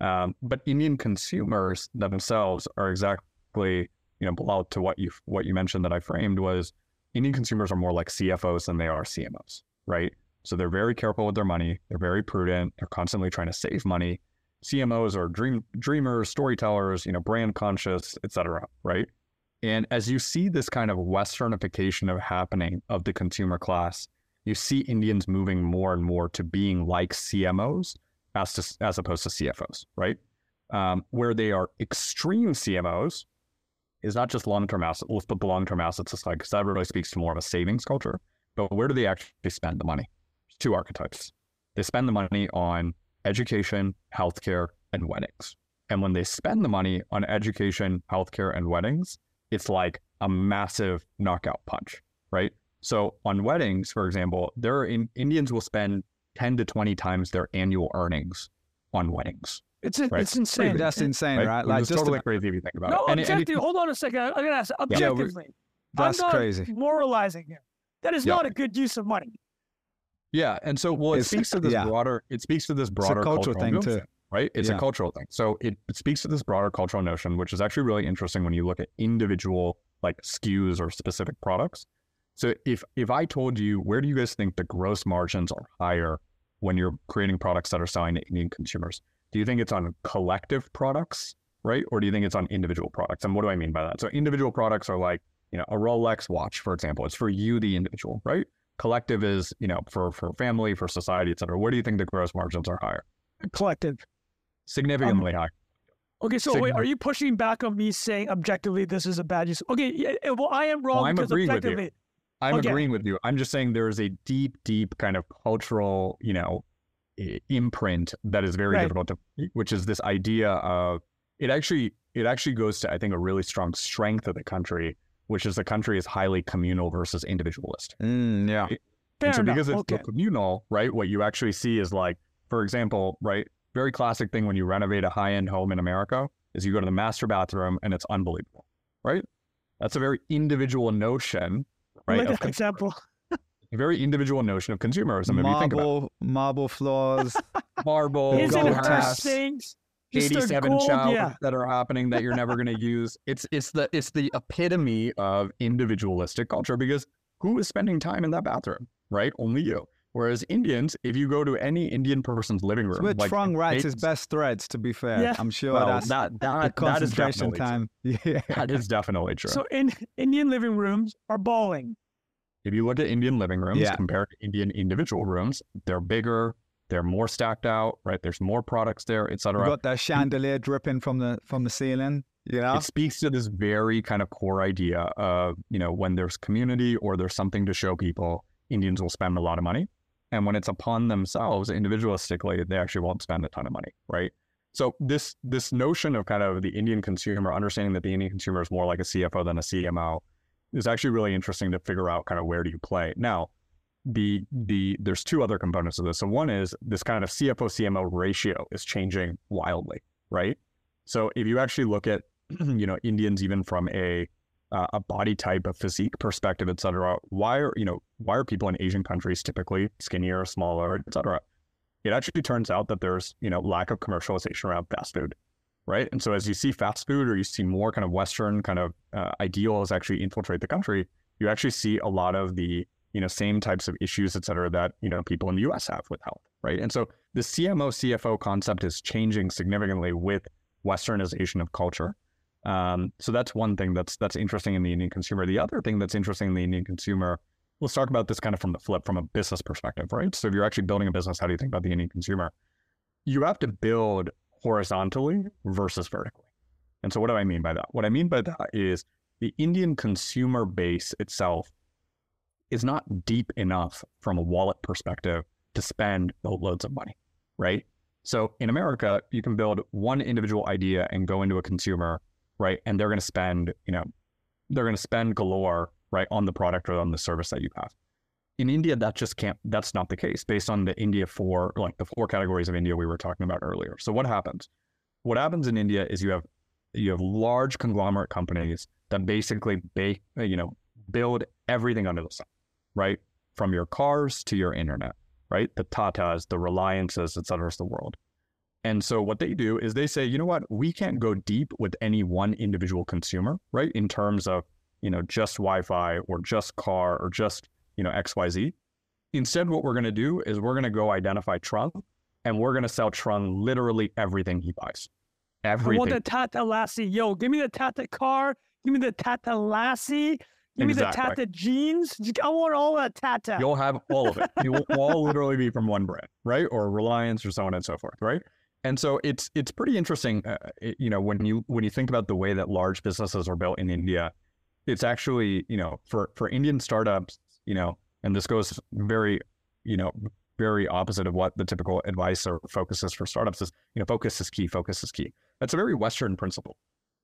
Um, but Indian consumers themselves are exactly, you know, below to what you what you mentioned that I framed was Indian consumers are more like CFOs than they are CMOs, right? So they're very careful with their money. They're very prudent. They're constantly trying to save money. CMOs are dream dreamers, storytellers, you know, brand conscious, et cetera, right? And as you see this kind of westernification of happening of the consumer class, you see Indians moving more and more to being like CMOs as to, as opposed to CFOs, right? Um, where they are extreme CMOs is not just long term assets. Let's put the long term assets aside because that really speaks to more of a savings culture. But where do they actually spend the money? Two archetypes. They spend the money on education, healthcare, and weddings. And when they spend the money on education, healthcare, and weddings, it's like a massive knockout punch, right? So on weddings, for example, there in, Indians will spend 10 to 20 times their annual earnings on weddings. It's Right. it's insane. That's insane, Right? right? Like is just totally to- crazy if you think about No, it. And- and if objectively. you- hold on a second. I- I'm gonna ask Yeah, objectively. that's I'm not crazy. moralizing here. That is Yeah. not a good use of money. Yeah, and so well, it It's- speaks to this yeah. broader. It speaks to this It's a broader cultural thing notion, too. right? It's Yeah. a cultural thing. So it, it speaks to this broader cultural notion, which is actually really interesting when you look at individual like SKUs or specific products. So if if I told you where do you guys think the gross margins are higher when you're creating products that are selling to Indian consumers? Do you think it's on collective products, right? Or do you think it's on individual products? And what do I mean by that? So individual products are like, you know, a Rolex watch, for example. It's for you, the individual, right? Collective is, you know, for for family, for society, et cetera. Where do you think the gross margins are higher? Collective. Significantly um, higher. Okay, so wait, are you pushing back on me saying objectively this is a bad use? Okay, yeah, yeah, well, I am wrong I'm because agreeing with you. I'm Okay. agreeing with you. I'm just saying there is a deep, deep kind of cultural, you know, imprint that is very Right. difficult to, which is this idea of it actually, it actually goes to, I think, a really strong strength of the country, which is the country is highly communal versus individualist. Mm, yeah. And so enough. because it's okay. so communal, right? What you actually see is like, for example, right? Very classic thing when you renovate a high-end home in America is you go to the master bathroom and it's unbelievable, right? That's a very individual notion, right? like example. A very individual notion of consumerism. If you think about Marble, marble floors. marble, Is it gold her taps, things? 87 gold, showers Yeah. that are happening that you're never going to use. It's it's the it's the epitome of individualistic culture because who is spending time in that bathroom, right? Only you. Whereas Indians, if you go to any Indian person's living room, It's like, Trung writes his best threads. To be fair, Yeah. I'm sure well, that's that, that, that is concentration definitely true. time. Yeah. That is definitely true. So in Indian living rooms are bawling. If you look at Indian living rooms Yeah. compared to Indian individual rooms, they're bigger, they're more stacked out, right? There's more products there, etc. Got that chandelier dripping from the from the ceiling. You know, It speaks to this very kind of core idea of, you know, when there's community or there's something to show people, Indians will spend a lot of money. And when it's upon themselves individualistically, they actually won't spend a ton of money, right? So this this notion of kind of the Indian consumer, understanding that the Indian consumer is more like a CFO than a CMO, is actually really interesting to figure out kind of where do you play. Now, the the there's two other components of this. So one is this kind of CFO CMO ratio is changing wildly, right? So if you actually look at you know Indians even from a uh, a body type, a physique perspective, et cetera, why are you know why are people in Asian countries typically skinnier, smaller, et cetera? It actually turns out that there's you know lack of commercialization around fast food, right? And so as you see fast food or you see more kind of Western kind of uh, ideals actually infiltrate the country, you actually see a lot of the you know same types of issues, et cetera, that you know people in the U.S. have with health, right? And so the CMO CFO concept is changing significantly with Westernization of culture. Um, so that's one thing that's that's interesting in the Indian consumer. The other thing that's interesting in the Indian consumer, let's talk about this kind of from the flip, from a business perspective, right? So if you're actually building a business, how do you think about the Indian consumer? You have to build horizontally versus vertically. And so what do I mean by that? What I mean by that is the Indian consumer base itself is not deep enough from a wallet perspective to spend boatloads of money, right? So in America, you can build one individual idea and go into a consumer, right? And they're going to spend, you know, they're going to spend galore, right, on the product or on the service that you have. In India, that just can't, that's not the case based on the India four, like the four categories of India we were talking about earlier. So what happens? What happens in India is you have, you have large conglomerate companies that basically bake, uh, you know, build everything under the sun, right? From your cars to your internet, right? The Tatas, the Reliances, et cetera, the world. And so what they do is they say, you know what, we can't go deep with any one individual consumer, right? In terms of, you know, just Wi-Fi or just car or just, you know, XYZ. Instead, what we're going to do is we're going to go identify Trung and we're going to sell Trung literally everything he buys. Everything. I want the Tata Lassie. Yo, give me the Tata car. Give me the Tata Lassie. Give me the Tata jeans. I want all that Tata. You'll have all of it. It will all literally be from one brand, right? Or Reliance, or so on and so forth, right? And so it's it's pretty interesting, uh, it- you know, when you when you think about the way that large businesses are built in India, it's actually, you know, for for Indian startups, you know, and this goes very, you know, very opposite of what the typical advice or focus is for startups is, you know, focus is key, focus is key. That's a very Western principle,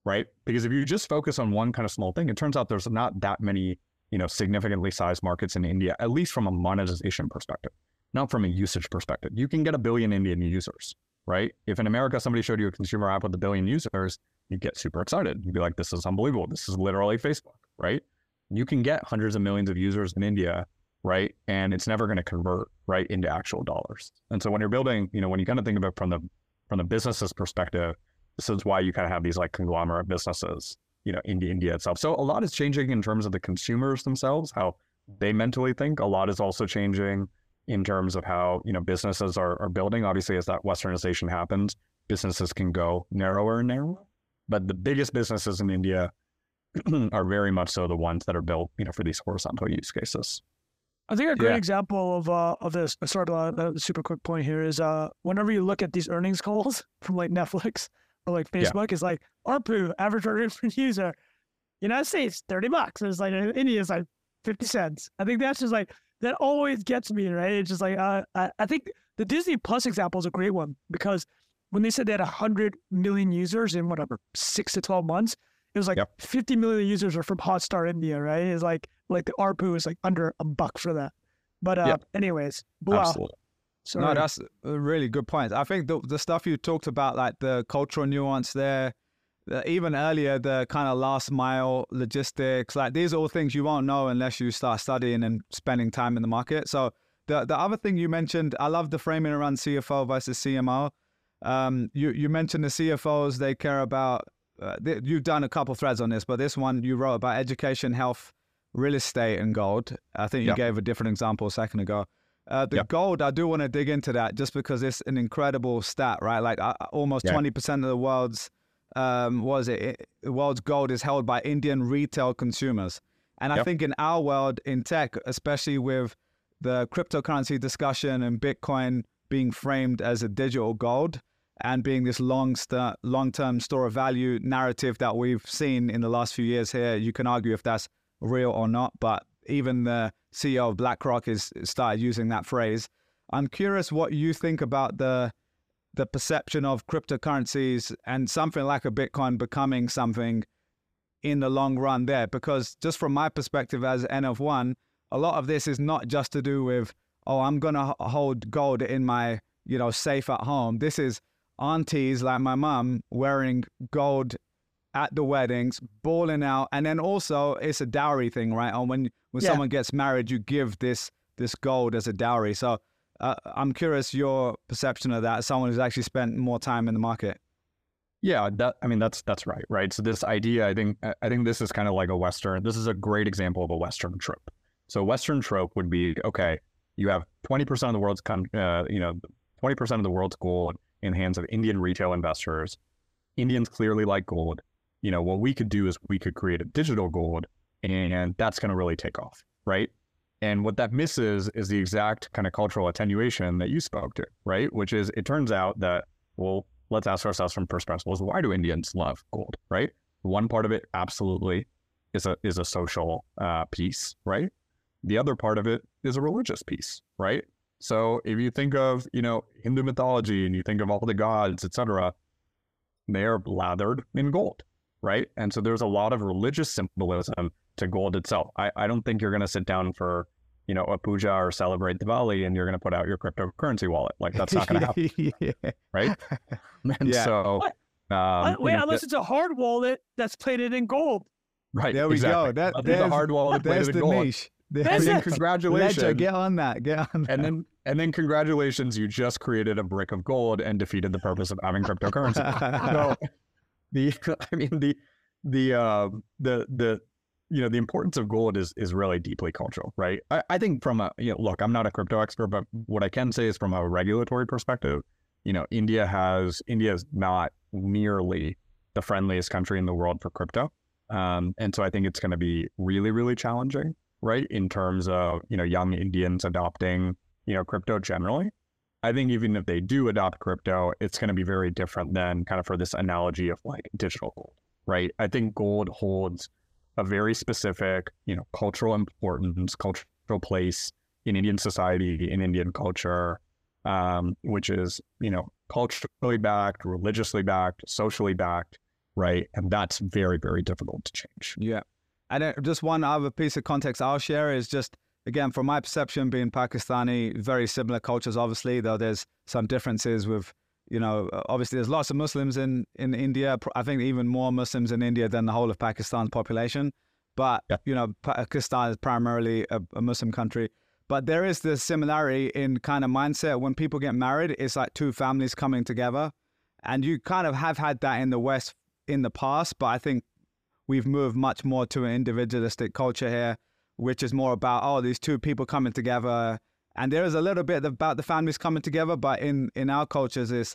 right? Because if you just focus on one kind of small thing, it turns out there's not that many you know, significantly sized markets in India, at least from a monetization perspective, not from a usage perspective. You can get a billion Indian users, right? If in America somebody showed you a consumer app with a billion users, you'd get super excited. You'd be like, this is unbelievable. This is literally Facebook, right? You can get hundreds of millions of users in India, right? And it's never going to convert right into actual dollars. And so when you're building, you know, when you kind of think about from the from the business's perspective, this is why you kind of have these like conglomerate businesses you know, in India itself. So a lot is changing in terms of the consumers themselves, how they mentally think. A lot is also changing in terms of how, you know, businesses are, are building. Obviously, as that westernization happens, businesses can go narrower and narrower. But the biggest businesses in India are very much so the ones that are built, you know, for these horizontal use cases. I think a great Yeah. example of uh, of this. Sorry about a super quick point here is uh whenever you look at these earnings calls from like Netflix or like Yeah. Facebook, it's like ARPU average revenue per user. United States thirty bucks. It's like in India it's like fifty cents. I think that's just like that always gets me right. It's just like uh, I I think the Disney Plus example is a great one because when they said they had hundred million users in whatever six to twelve months, it was like Yep. fifty million users are from Hotstar India, right? It's like like the ARPU is like under a buck for that. But uh, Yep. anyways, wow. Absolutely. Sorry. No, that's a really good point. I think the the stuff you talked about, like the cultural nuance there, the, even earlier, the kind of last mile logistics, like these are all things you won't know unless you start studying and spending time in the market. So the the other thing you mentioned, I love the framing around CFO versus CMO. Um, you you mentioned the CFOs; they care about. Uh, th- you've done a couple threads on this, but this one you wrote about education, health, real estate, and gold. I think you Yeah. gave a different example a second ago. Uh, the Yep. gold, I do want to dig into that just because it's an incredible stat, right? Like uh, almost Yeah. twenty percent of the world's, um, what is it? it? The world's gold is held by Indian retail consumers, and I think in our world, in tech, especially with the cryptocurrency discussion and Bitcoin being framed as a digital gold and being this long st- long-term store of value narrative that we've seen in the last few years here, you can argue if that's real or not, but even the CEO of BlackRock is started using that phrase. I'm curious what you think about the the perception of cryptocurrencies and something like a Bitcoin becoming something in the long run there. Because just from my perspective as N of one, a lot of this is not just to do with, oh, I'm gonna h- hold gold in my, you know, safe at home. This is aunties like my mum wearing gold at the weddings, balling out, and then also it's a dowry thing, right? And when when Yeah. someone gets married, you give this this gold as a dowry. So uh, I'm curious your perception of that as someone who's actually spent more time in the market. Yeah, that I mean that's that's right, right? So this idea, I think I- think this is kind of like a Western. This is a great example of a Western trope. So Western trope would be okay, you have twenty percent of the world's con- uh, you know twenty percent of the world's gold in the hands of Indian retail investors. Indians clearly like gold. You know what we could do is we could create a digital gold, and that's going to really take off, right? And what that misses is the exact kind of cultural attenuation that you spoke to, right? Which is it turns out that well let's ask ourselves from first principles why do indians love gold right one part of it absolutely is a is a social uh, piece right the other part of it is a religious piece right so if you think of you know hindu mythology and you think of all the gods etc they are lathered in gold right and so there's a lot of religious symbolism to gold itself i, I don't think you're going to sit down for you know a puja or celebrate Diwali and you're going to put out your cryptocurrency wallet like that's not going to happen yeah. right? And Yeah. so, What? um, Uh, wait, know, unless it's a hard wallet that's plated in gold. right? There we exactly. go. That, I'll the hard wallet there's plated the in gold. niche. Then it. congratulations, Ledger, get on that. Get on that. and then and then congratulations, you just created a brick of gold and defeated the purpose of having cryptocurrency. so the I mean the the uh, the the you know the importance of gold is is really deeply cultural, right? I, I think from a you know look, I'm not a crypto expert, but what I can say is from a regulatory perspective, you know, India has India is not nearly the friendliest country in the world for crypto, um, and so I think it's going to be really really challenging, right, in terms of you know young Indians adopting you know crypto generally. I think even if they do adopt crypto, it's going to be very different than kind of for this analogy of like digital gold, right? I think gold holds a very specific, you know, cultural importance, cultural place in Indian society, in Indian culture, um, which is, you know, culturally backed, religiously backed, socially backed, right? And that's very, very difficult to change. Yeah. And just one other piece of context I'll share is just, again, from my perception, being Pakistani, very similar cultures, obviously, though there's some differences with, you know, obviously there's lots of Muslims in, in India. I think even more Muslims in India than the whole of Pakistan's population. But, Yeah. you know, Pakistan is primarily a, a Muslim country. But there is this similarity in kind of mindset. When people get married, it's like two families coming together. And you kind of have had that in the West in the past, but I think we've moved much more to an individualistic culture here, which is more about oh, these two people coming together, and there is a little bit about the families coming together, but in in our cultures is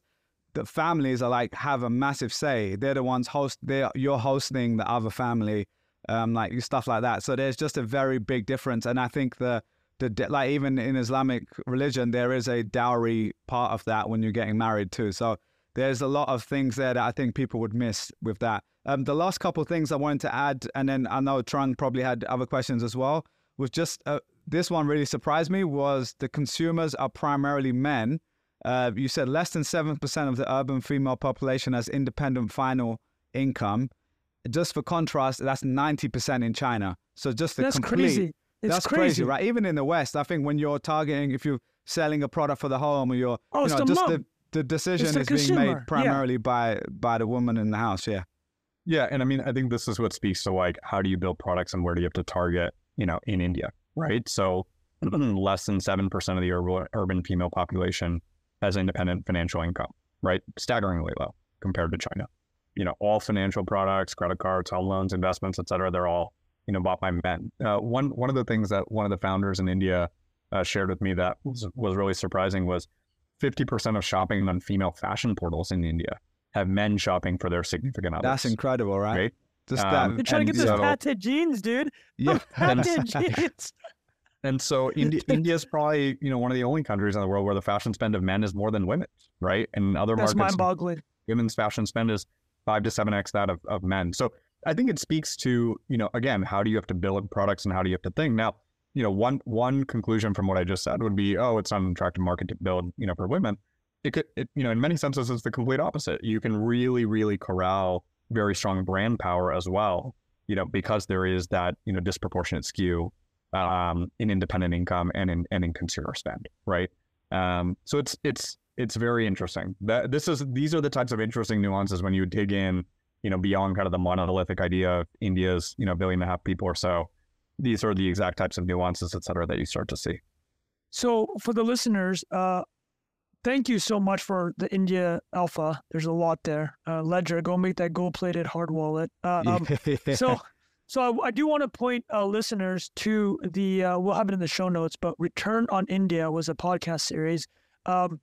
the families are like have a massive say. They're the ones host. They you're hosting the other family, um, like stuff like that. So there's just a very big difference, and I think the the like even in Islamic religion there is a dowry part of that when you're getting married too. So there's a lot of things there that I think people would miss with that. Um, the last couple of things I wanted to add, and then I know Trung probably had other questions as well, was just uh, this one really surprised me was the consumers are primarily men. Uh, you said less than 7% of the urban female population has independent final income. Just for contrast, that's 90% in China. So just the That's complete, crazy. It's that's crazy. right? Even in the West, I think when you're targeting, if you're selling a product for the home or you're, Oh, you it's know, the just mom. the, the decision the is being consumer, made yeah. primarily by by the woman in the house. Yeah. Yeah, and I mean, I think this is what speaks to like how do you build products and where do you have to target, you know, in India, right? So less than seven percent of the urban, urban female population has independent financial income, right? Staggeringly low compared to China. You know, all financial products, credit cards, home loans, investments, et cetera, they're all you know bought by men. Uh, one one of the things that one of the founders in India uh, shared with me that was, was really surprising was 50% of shopping on female fashion portals in India have men shopping for their significant others. That's incredible, right? Right? Just Um, that. You're trying to get you those know, patented jeans, dude. Yeah. patented jeans. And so India, India is probably you know one of the only countries in the world where the fashion spend of men is more than women's, right? And other That's markets, mind-boggling. women's fashion spend is five to seven x that of, of men. So I think it speaks to you know again how do you have to build products and how do you have to think now. You know, one one conclusion from what I just said would be, oh, it's not an attractive market to build, you know, for women. It could, it, you know, in many senses, it's the complete opposite. You can really, really corral very strong brand power as well, you know, because there is that, you know, disproportionate skew um, in independent income and in and in consumer spend, right? Um, so it's it's it's very interesting. That this is these are the types of interesting nuances when you dig in, you know, beyond kind of the monolithic idea of India's, you know, billion and a half people or so. These are the exact types of nuances, et cetera, that you start to see. So for the listeners, uh, thank you so much for the India Alpha. There's a lot there. Uh, Ledger, go make that gold-plated hard wallet. Uh, um, so so I, I do want to point uh, listeners to the uh, we'll have it in the show notes but return on india was a podcast series um,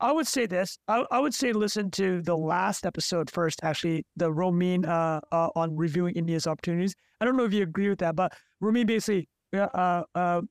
i would say this I, I would say listen to the last episode first actually the Romeen uh, uh, on reviewing india's opportunities i don't know if you agree with that but Romeen basically uh, uh,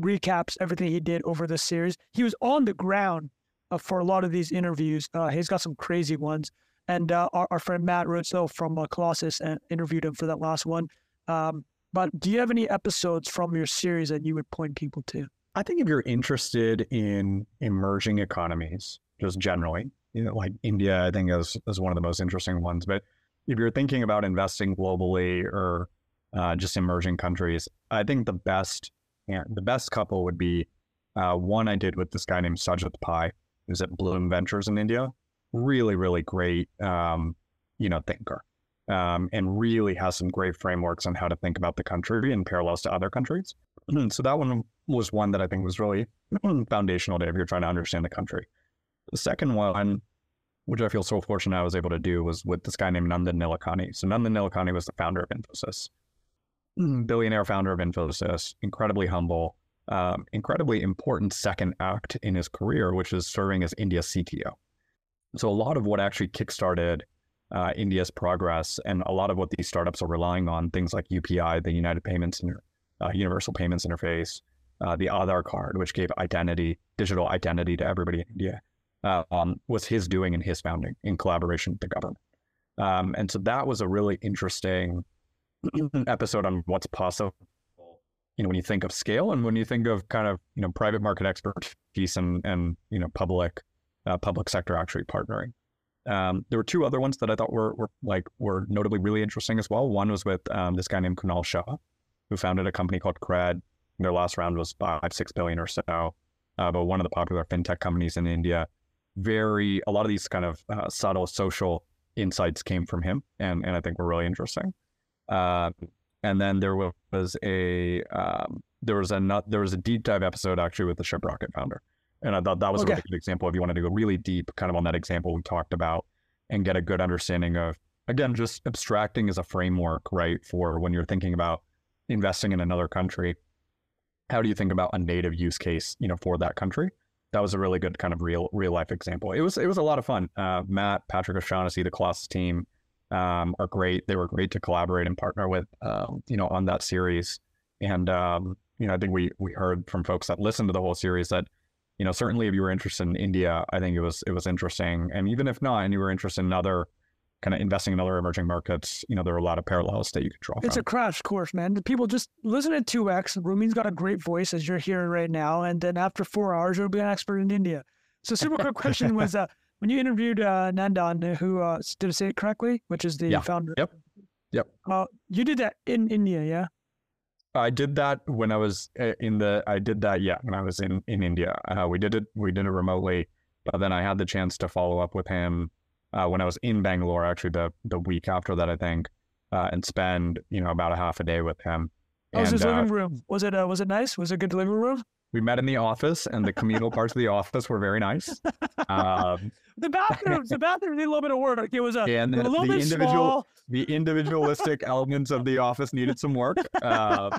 recaps everything he did over the series he was on the ground uh, for a lot of these interviews uh, he's got some crazy ones and uh, our, our friend Matt Reustle from uh, Colossus uh, interviewed him for that last one. Um, but do you have any episodes from your series that you would point people to? I think if you're interested in emerging economies, just generally, you know, like India, I think is is one of the most interesting ones. But if you're thinking about investing globally or uh, just emerging countries, I think the best yeah, the best couple would be uh, one I did with this guy named Sajith Pai, who's at Blume Ventures in India. Really, really great, um, you know, thinker, um, and really has some great frameworks on how to think about the country in parallels to other countries. so that one was one that I think was really foundational to if you're trying to understand the country. The second one, which I feel so fortunate I was able to do, was with this guy named Nandan Nilekani. So Nandan Nilekani was the founder of Infosys, billionaire founder of Infosys, incredibly humble, um, incredibly important second act in his career, which is serving as India's CTO. So a lot of what actually kickstarted uh, India's progress, and a lot of what these startups are relying on, things like UPI, the United Payments Inter- Universal Payments Interface, uh, the Aadhaar card, which gave identity, digital identity to everybody in India, uh, um, was his doing and his founding in collaboration with the government. Um, and so that was a really interesting episode on what's possible. You know, when you think of scale and when you think of kind of you know private market expertise and and you know public uh, public sector actually partnering. Um, there were two other ones that I thought were, were like were notably really interesting as well. One was with um, this guy named Kunal Shah, who founded a company called Cred. Their last round was five six billion or so, uh, but one of the popular fintech companies in India. Very a lot of these kind of uh, subtle social insights came from him, and and I think were really interesting. Uh, and then there was a um, there was a not, there was a deep dive episode actually with the Shiprocket founder. And I thought that was Okay. a really good example if you wanted to go really deep, kind of on that example we talked about, and get a good understanding of, again, just abstracting as a framework, right? For when you're thinking about investing in another country, how do you think about a native use case, you know, for that country? That was a really good kind of real real life example. It was it was a lot of fun. Uh, Matt, Patrick O'Shaughnessy, the Colossus team um, are great. They were great to collaborate and partner with, um, you know, on that series. And um, you know, I think we we heard from folks that listened to the whole series that you know, certainly if you were interested in India, I think it was it was interesting. And even if not, and you were interested in other kind of investing in other emerging markets, you know, there are a lot of parallels that you could draw It's from. a crash course, man. The People just listen to 2X. Rumi's got a great voice, as you're hearing right now. And then after four hours, you'll be an expert in India. So, super quick question was uh, when you interviewed uh, Nandan, who uh, did I say it correctly? Which is the Yeah. founder. Yep. Yep. Uh, you did that in India, yeah? I did that when I was uh, in the. I did that, yeah, when I was in in India. Uh, we did it. We did it remotely, but then I had the chance to follow up with him uh, when I was in Bangalore. Actually, the the week after that, I think, uh, and spend you know about a half a day with him. How was his uh, living room? Was it uh, was it nice? Was it a good living room? we met in the office, and the communal parts of the office were very nice. Um, The bathrooms, the bathrooms need a little bit of work. Like, It was a, and a the, little the bit individual small. the individualistic elements of the office needed some work. Uh,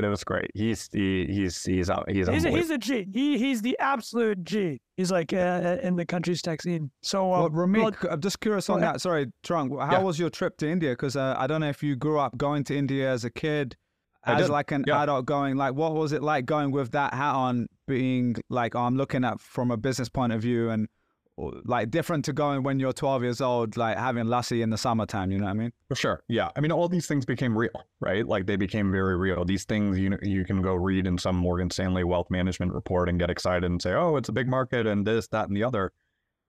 but it was great. He's he, he's he's out. He's He's a, he's a G. He he's the absolute G. He's like uh, in the country's tech scene. So um, Well, Ramit, well, c- I'm just curious on ahead. that. Sorry, Trung. How Yeah. was your trip to India? Because uh, I don't know if you grew up going to India as a kid, I as did, like an yeah. adult going. Like, what was it like going with that hat on, being like, oh, I'm looking at from a business point of view, and or, like different to going when you're 12 years old, like having lassi in the summertime. You know what I mean? For sure. Yeah. I mean, all these things became real, right? Like they became very real. These things you know, you can go read in some Morgan Stanley wealth management report and get excited and say, "Oh, it's a big market and this, that, and the other."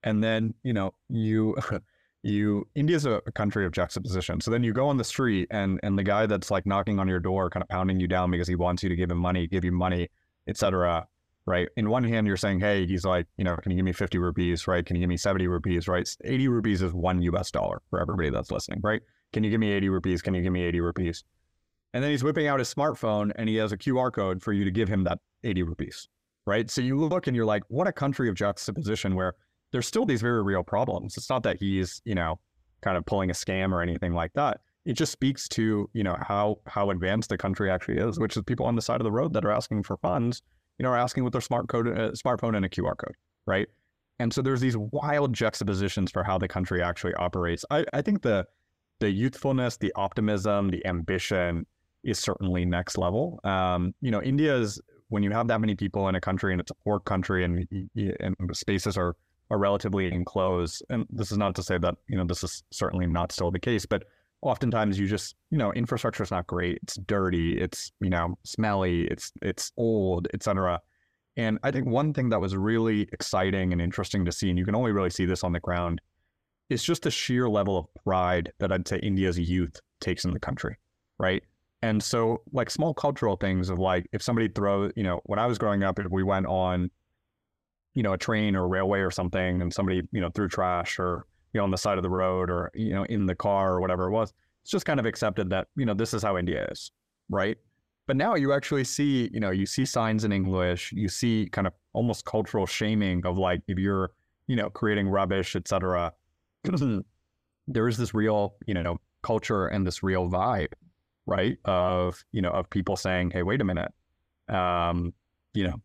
And then you know you you India's a a country of juxtaposition. So then you go on the street and and the guy that's like knocking on your door, kind of pounding you down because he wants you to give him money, give you money, etc. Right. In one hand, you're saying, "Hey," he's like, you know, can you give me 50 rupees? Right? Can you give me 70 rupees? Right? 80 rupees is one U.S. dollar for everybody that's listening. Right? Can you give me 80 rupees? Can you give me 80 rupees? And then he's whipping out his smartphone and he has a QR code for you to give him that 80 rupees. Right. So you look and you're like, what a country of juxtaposition where there's still these very real problems. It's not that he's, you know, kind of pulling a scam or anything like that. It just speaks to, you know, how how advanced the country actually is, which is people on the side of the road that are asking for funds, you know, are asking with their smart code, uh, smartphone and a QR code, right? And so there's these wild juxtapositions for how the country actually operates. I, I think the the youthfulness, the optimism, the ambition is certainly next level. Um, you know, India is when you have that many people in a country and it's a poor country and and spaces are are relatively enclosed. And this is not to say that you know this is certainly not still the case, but oftentimes you just you know infrastructure is not great. It's dirty. It's you know smelly. It's it's old, etc. And I think one thing that was really exciting and interesting to see, and you can only really see this on the ground, is just the sheer level of pride that I'd say India's youth takes in the country, right? And so, like small cultural things of like, if somebody throws, you know, when I was growing up, if we went on, you know, a train or railway or something, and somebody, you know, threw trash or, you know, on the side of the road or, you know, in the car or whatever it was, it's just kind of accepted that, you know, this is how India is, right? But now you actually see, you know, you see signs in English, you see kind of almost cultural shaming of like, if you're, you know, creating rubbish, et cetera, there is this real, you know, culture and this real vibe, right? Of, you know, of people saying, hey, wait a minute, um, you know,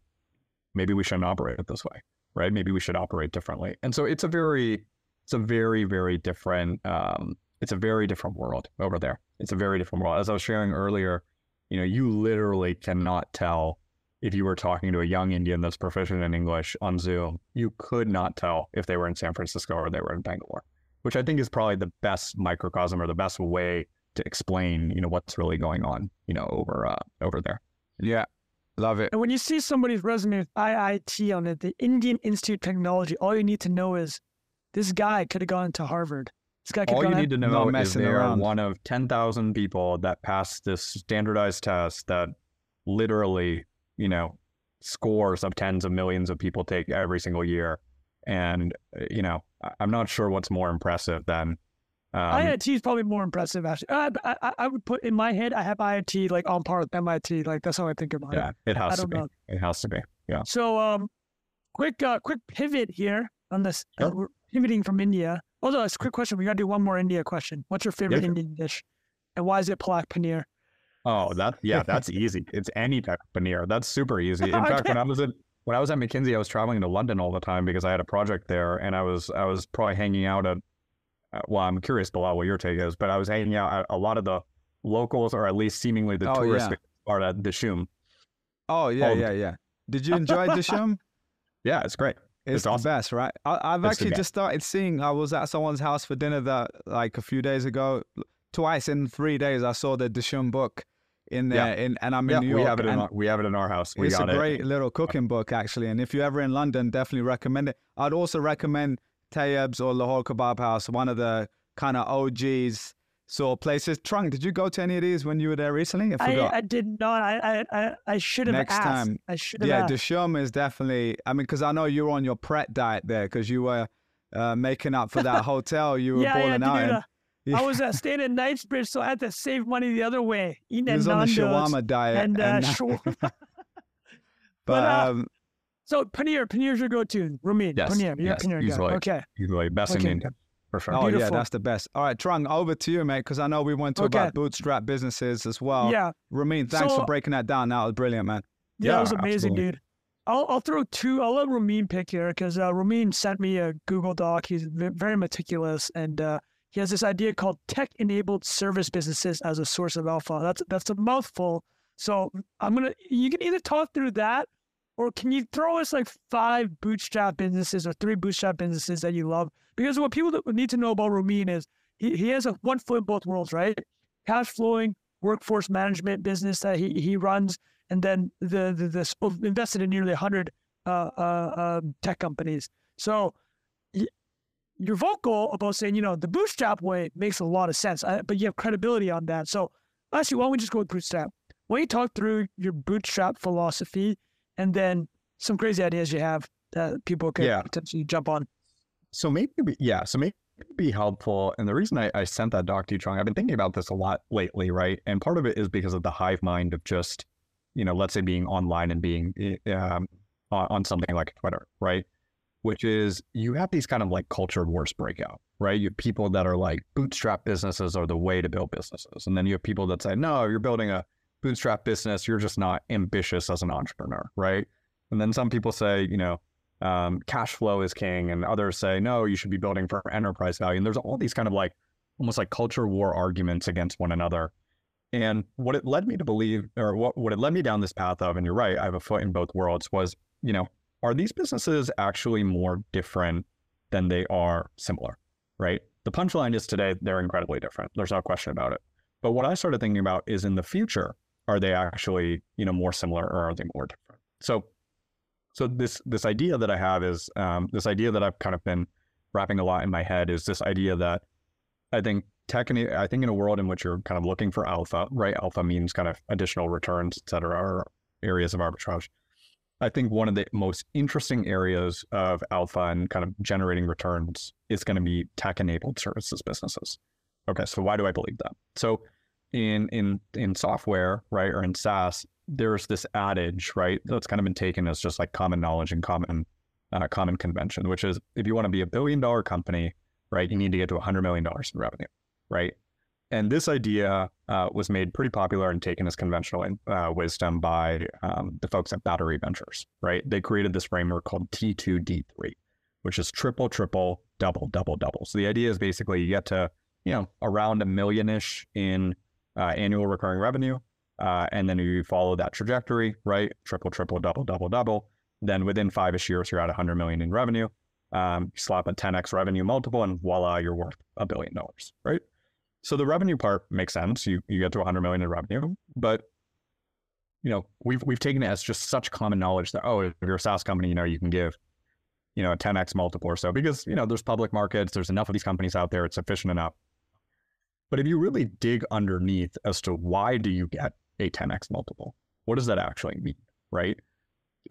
maybe we shouldn't operate it this way, right? Maybe we should operate differently. And so it's a very, it's a very, very different, um, it's a very different world over there. It's a very different world. As I was sharing earlier, you know, you literally cannot tell if you were talking to a young Indian that's proficient in English on Zoom, you could not tell if they were in San Francisco or they were in Bangalore, which I think is probably the best microcosm or the best way to explain, you know, what's really going on, you know, over uh, over there. Yeah, love it. And when you see somebody's resume with IIT on it, the Indian Institute of Technology, all you need to know is this guy could have gone to Harvard. This guy could All you need to know is they are around. one of 10,000 people that passed this standardized test that literally, you know, scores of tens of millions of people take every single year. And, uh, you know, I- I'm not sure what's more impressive than. Um, IIT is probably more impressive. Actually, I, I, I- I would put in my head, I have IIT like on par with MIT. Like that's how I think about it. yeah, it I has to be. know. It has to be. Yeah. So, um, quick, uh, quick pivot here on this. uh, Sure. we're pivoting from India. Also, it's a quick question. We got to do one more India question. What's your favorite sure. Indian dish, and why is it palak paneer? Oh, that yeah, that's easy. It's any type of paneer. That's super easy. In fact, when I was at when I was at McKinsey, I was traveling to London all the time because I had a project there, and I was I was probably hanging out at. uh, Well, I'm curious, Bilal, what your take is, but I was hanging out at a lot of the locals, or at least seemingly the Oh, tourists, yeah. part at Dishoom. Oh yeah, all the yeah, yeah. Did you enjoy Dishoom? Yeah, it's great. It's, It's the best, right? I, I've It's actually just started seeing. I was at someone's house for dinner that like a few days ago. Twice in three days, I saw the Dishoom book in Yeah. there, in, and I'm Yeah, in New York. we have it in our, we have it in our house. We it's a got it. great little cooking book, actually. And if you're ever in London, definitely recommend it. I'd also recommend Tayyabs or Lahore Kebab House, one of the kind of OGs sort of places. Trung, did you go to any of these when you were there recently? I I, forgot. I did not. I, I, I, I should have Next asked. time. I should have yeah, asked. Dishoom is definitely. I mean, because I know you were on your Pret diet there because you were uh, making up for that hotel you were yeah, yeah, out dude. in. uh, I was uh, staying in Knightsbridge, so I had to save money the other way. Eating He at was on the Nando's shawarma diet. and, uh, and- shawarma. but but, uh, um, So paneer, paneer's your go-to. Romeen, Yes, paneer, you're yes, a paneer guy. easily. Okay, Usually best Okay. Indian. For sure. Oh yeah, that's the best. All right, Trung, over to you, mate, because I know we went to Okay. about bootstrap businesses as well. yeah, Romeen, thanks So- for breaking that down. That was brilliant, man. yeah, Yeah, that was amazing, absolutely. dude. I'll I'll throw two. I'll let Romeen pick here because uh, Romeen sent me a Google Doc. He's very meticulous, and uh, he has this idea called tech-enabled service businesses as a source of alpha. That's that's a mouthful. So I'm gonna. You can either talk through that, or can you throw us like five bootstrap businesses or three bootstrap businesses that you love? Because what people need to know about Romeen is he, he has a one foot in both worlds, right? Cash flowing workforce management business that he he runs, and then the the, the sp- invested in nearly hundred uh, uh, um, tech companies. So you're vocal about saying, you know, the bootstrap way makes a lot of sense, uh, but you have credibility on that. So actually, why don't we just go with bootstrap? Why don't you talk through your bootstrap philosophy and then some crazy ideas you have that people could Yeah. potentially jump on? So maybe, yeah. So maybe be helpful. And the reason I, I sent that doc to you, Trung, I've been thinking about this a lot lately, right? And part of it is because of the hive mind of just, you know, let's say being online and being eh, um, on, on something like Twitter, right? Which is you have these kind of like culture wars breakout, right? You have people that are like bootstrap businesses are the way to build businesses, and then you have people that say, no, you're building a bootstrap business, you're just not ambitious as an entrepreneur, right? And then some people say, you know, um, cash flow is king, and others say, no, you should be building for enterprise value. And there's all these kind of like almost like culture war arguments against one another. And what it led me to believe, or what, what it led me down this path of, and you're right, I have a foot in both worlds, was, you know, are these businesses actually more different than they are similar, right? The punchline is today they're incredibly different. There's no question about it. But what I started thinking about is in the future, are they actually, you know, more similar or are they more different? So, so this this idea that I have is um, this idea that I've kind of been wrapping a lot in my head is this idea that I think tech, and I think in a world in which you're kind of looking for alpha, right? Alpha means kind of additional returns, et cetera, or areas of arbitrage. I think one of the most interesting areas of alpha and kind of generating returns is going to be tech enabled services businesses. Okay, so why do I believe that? So in in in software, right, or in SaaS, there's this adage, right, that's kind of been taken as just like common knowledge and common uh, common convention, which is if you want to be a billion dollar company, right, you need to get to a hundred million dollars in revenue, right? And this idea uh, was made pretty popular and taken as conventional uh, wisdom by um, the folks at Battery Ventures, right? They created this framework called T2D3, which is triple, triple, double, double, double. So the idea is basically you get to, you know, around a million-ish in uh, annual recurring revenue, uh, and then you follow that trajectory, right? Triple, triple, double, double, double. Then within five-ish years, you're at 100 million in revenue. Um, you slap a 10x revenue multiple, and voila, you're worth a billion dollars, right? So the revenue part makes sense. You you get to 100 million in revenue, but you know we've we've taken it as just such common knowledge that oh, if you're a SaaS company, you know you can give you know a 10x multiple or so because you know there's public markets, there's enough of these companies out there, it's efficient enough. But if you really dig underneath as to why do you get a 10x multiple, what does that actually mean, right?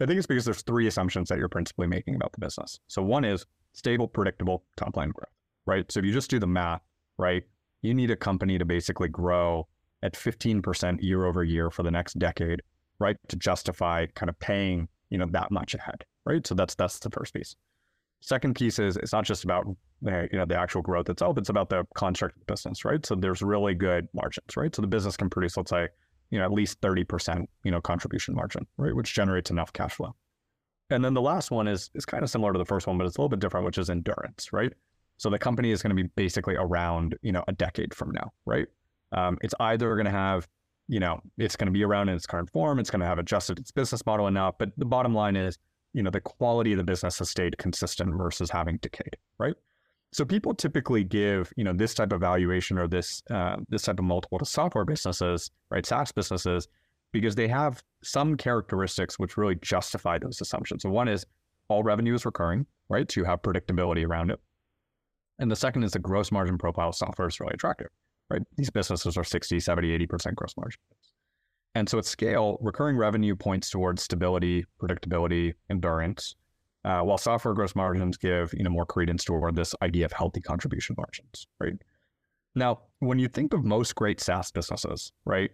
I think it's because there's three assumptions that you're principally making about the business. So one is stable, predictable top line growth, right? So if you just do the math, right, you need a company to basically grow at 15% year over year for the next decade, right, to justify kind of paying, you know, that much ahead, right? So that's that's the first piece. Second piece is it's not just about eh, you know the actual growth itself; it's about the construct of the business, right? So there's really good margins, right? So the business can produce, let's say, you know, at least 30%, you know, contribution margin, right, which generates enough cash flow. And then the last one is is kind of similar to the first one, but it's a little bit different, which is endurance, right? So the company is going to be basically around, you know, a decade from now, right? Um, it's either going to have, you know, it's going to be around in its current form. It's going to have adjusted its business model enough. But the bottom line is, you know, the quality of the business has stayed consistent versus having decayed, right? So people typically give, you know, this type of valuation or this uh, this type of multiple to software businesses, right, SaaS businesses, because they have some characteristics which really justify those assumptions. So one is all revenue is recurring, right? So you have predictability around it. And the second is the gross margin profile of software is really attractive, right? These businesses are 60, 70, 80% gross margin. And so at scale, recurring revenue points towards stability, predictability, endurance, uh, while software gross margins give you know more credence toward this idea of healthy contribution margins, right? Now, when you think of most great SaaS businesses, right,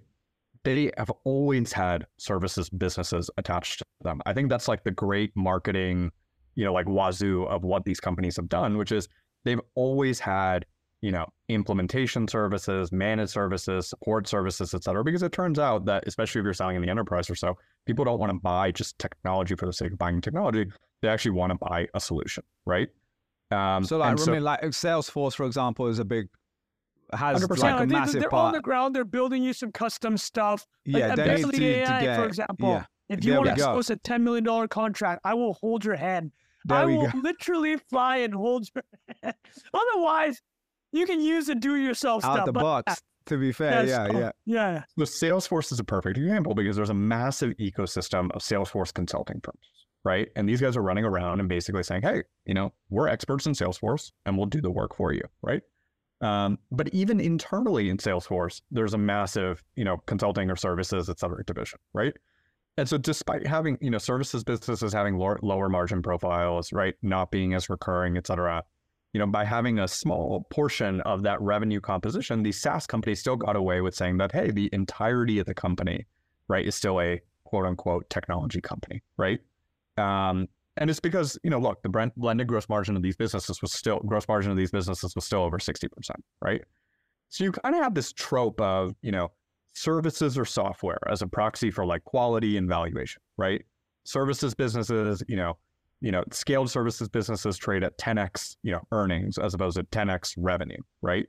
they have always had services businesses attached to them. I think that's like the great marketing, you know, like wazoo of what these companies have done, which is they've always had, you know, implementation services, managed services, support services, et cetera, because it turns out that, especially if you're selling in the enterprise or so, people don't want to buy just technology for the sake of buying technology. They actually want to buy a solution, right? Um, so, like, I mean, like Salesforce, for example, is a big has 100%. like a massive they're part. on the ground. They're building you some custom stuff. Yeah, like, they need to, AI, to get, for example. Yeah. If you want to close a ten million dollar contract, I will hold your hand. There I will go. literally fly and hold your hand. Otherwise, you can use the do-yourself out stuff. the but, box. To be fair, yeah, oh, yeah, yeah. The Salesforce is a perfect example because there's a massive ecosystem of Salesforce consulting firms, right? And these guys are running around and basically saying, "Hey, you know, we're experts in Salesforce, and we'll do the work for you," right? Um, but even internally in Salesforce, there's a massive, you know, consulting or services, et cetera, division, right? And so despite having, you know, services businesses having lower, lower margin profiles, right, not being as recurring, et cetera, you know, by having a small portion of that revenue composition, the SaaS company still got away with saying that, hey, the entirety of the company, right, is still a quote unquote technology company, right? Um, and it's because, you know, look, the blended gross margin of these businesses was still, gross margin of these businesses was still over 60%, right? So you kind of have this trope of, you know, services or software as a proxy for like quality and valuation, right? Services businesses, you know, you know, scaled services businesses trade at 10x, you know, earnings as opposed to 10x revenue, right?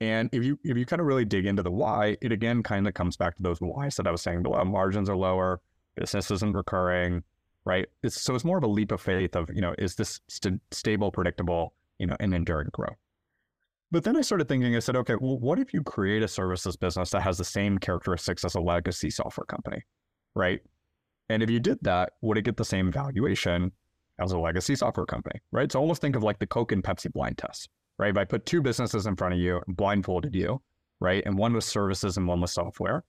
And if you if you kind of really dig into the why, it again kind of comes back to those whys that I was saying below. Margins are lower, business isn't recurring, right? It's, so it's more of a leap of faith of, you know, is this st- stable, predictable, you know, and enduring growth? But then I started thinking, I said, okay, well, what if you create a services business that has the same characteristics as a legacy software company, right? And if you did that, would it get the same valuation as a legacy software company, right? So almost think of like the Coke and Pepsi blind test, right? If I put two businesses in front of you, and blindfolded you, right? And one was services and one was software,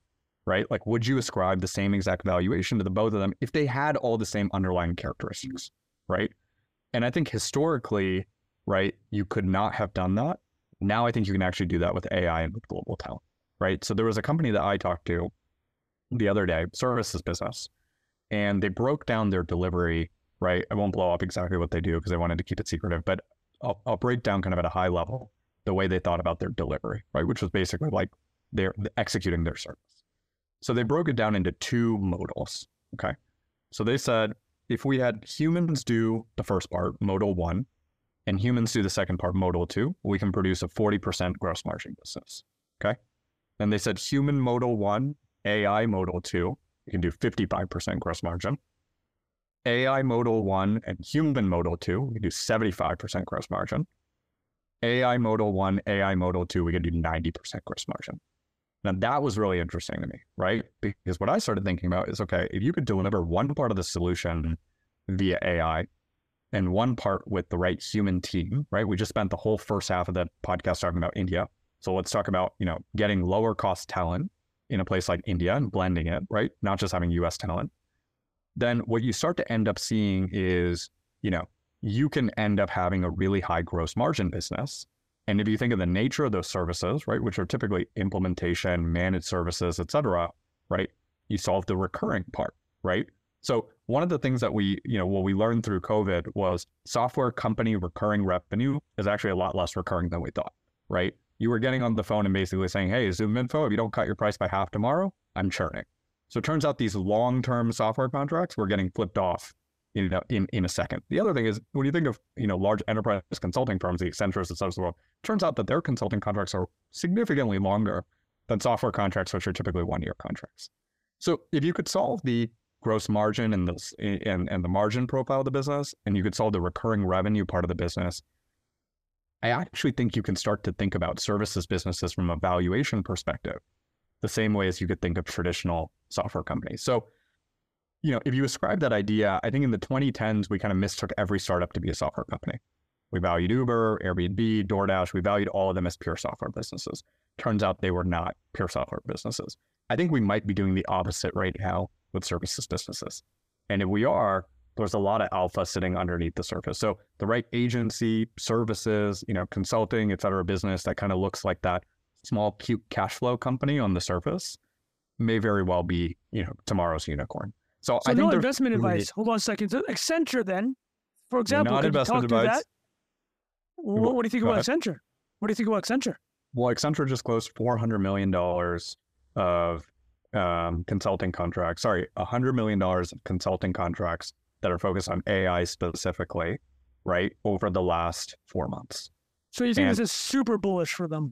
right? Like, would you ascribe the same exact valuation to the both of them if they had all the same underlying characteristics, right? And I think historically, right, you could not have done that now I think you can actually do that with AI and with global talent, right? So there was a company that I talked to the other day, services business, and they broke down their delivery, right? I won't blow up exactly what they do because I wanted to keep it secretive, but I'll, I'll break down kind of at a high level the way they thought about their delivery, right? Which was basically like they're executing their service. So they broke it down into two modals, okay? So they said if we had humans do the first part, modal one, and humans do the second part, modal two, we can produce a 40% gross margin business. Okay. And they said human modal one, AI modal two, you can do 55% gross margin. AI modal one and human modal two, we can do 75% gross margin. AI modal one, AI modal two, we can do 90% gross margin. Now that was really interesting to me, right? Because what I started thinking about is okay, if you could deliver one part of the solution via AI and one part with the right human team, right? We just spent the whole first half of the podcast talking about India. So let's talk about, you know, getting lower cost talent in a place like India and blending it, right? Not just having US talent. Then what you start to end up seeing is, you know, you can end up having a really high gross margin business. And if you think of the nature of those services, right, which are typically implementation, managed services, et cetera, right, you solve the recurring part, right? So one of the things that we, you know, what we learned through COVID was software company recurring revenue is actually a lot less recurring than we thought, right? You were getting on the phone and basically saying, hey, ZoomInfo, if you don't cut your price by half tomorrow, I'm churning. So it turns out these long-term software contracts were getting flipped off, you know, in, in a second. The other thing is when you think of, you know, large enterprise consulting firms, the Accentures and such of the world, turns out that their consulting contracts are significantly longer than software contracts, which are typically one-year contracts. So if you could solve the gross margin and the eh, and, and the margin profile of the business, and you could solve the recurring revenue part of the business, I actually think you can start to think about services businesses from a valuation perspective, the same way as you could think of traditional software companies. So, you know, if you ascribe that idea, I think in the 2010s, we kind of mistook every startup to be a software company. We valued Uber, Airbnb, DoorDash, we valued all of them as pure software businesses. Turns out they were not pure software businesses. I think we might be doing the opposite right now with services businesses. And if we are, there's a lot of alpha sitting underneath the surface. So the right agency, services, you know, consulting, et cetera, business that kind of looks like that small, cute cash flow company on the surface may very well be, you know, tomorrow's unicorn. So, so I no investment advice. Hold on a second. So Accenture then, for example, not investment advice. that? What, what do you think Go about Accenture? What do you think about Accenture? Well, Accenture just closed four hundred million dollars of um, consulting contracts. Sorry, hundred million dollars of consulting contracts that are focused on AI specifically, right? Over the last four months. So you think And- this is super bullish for them?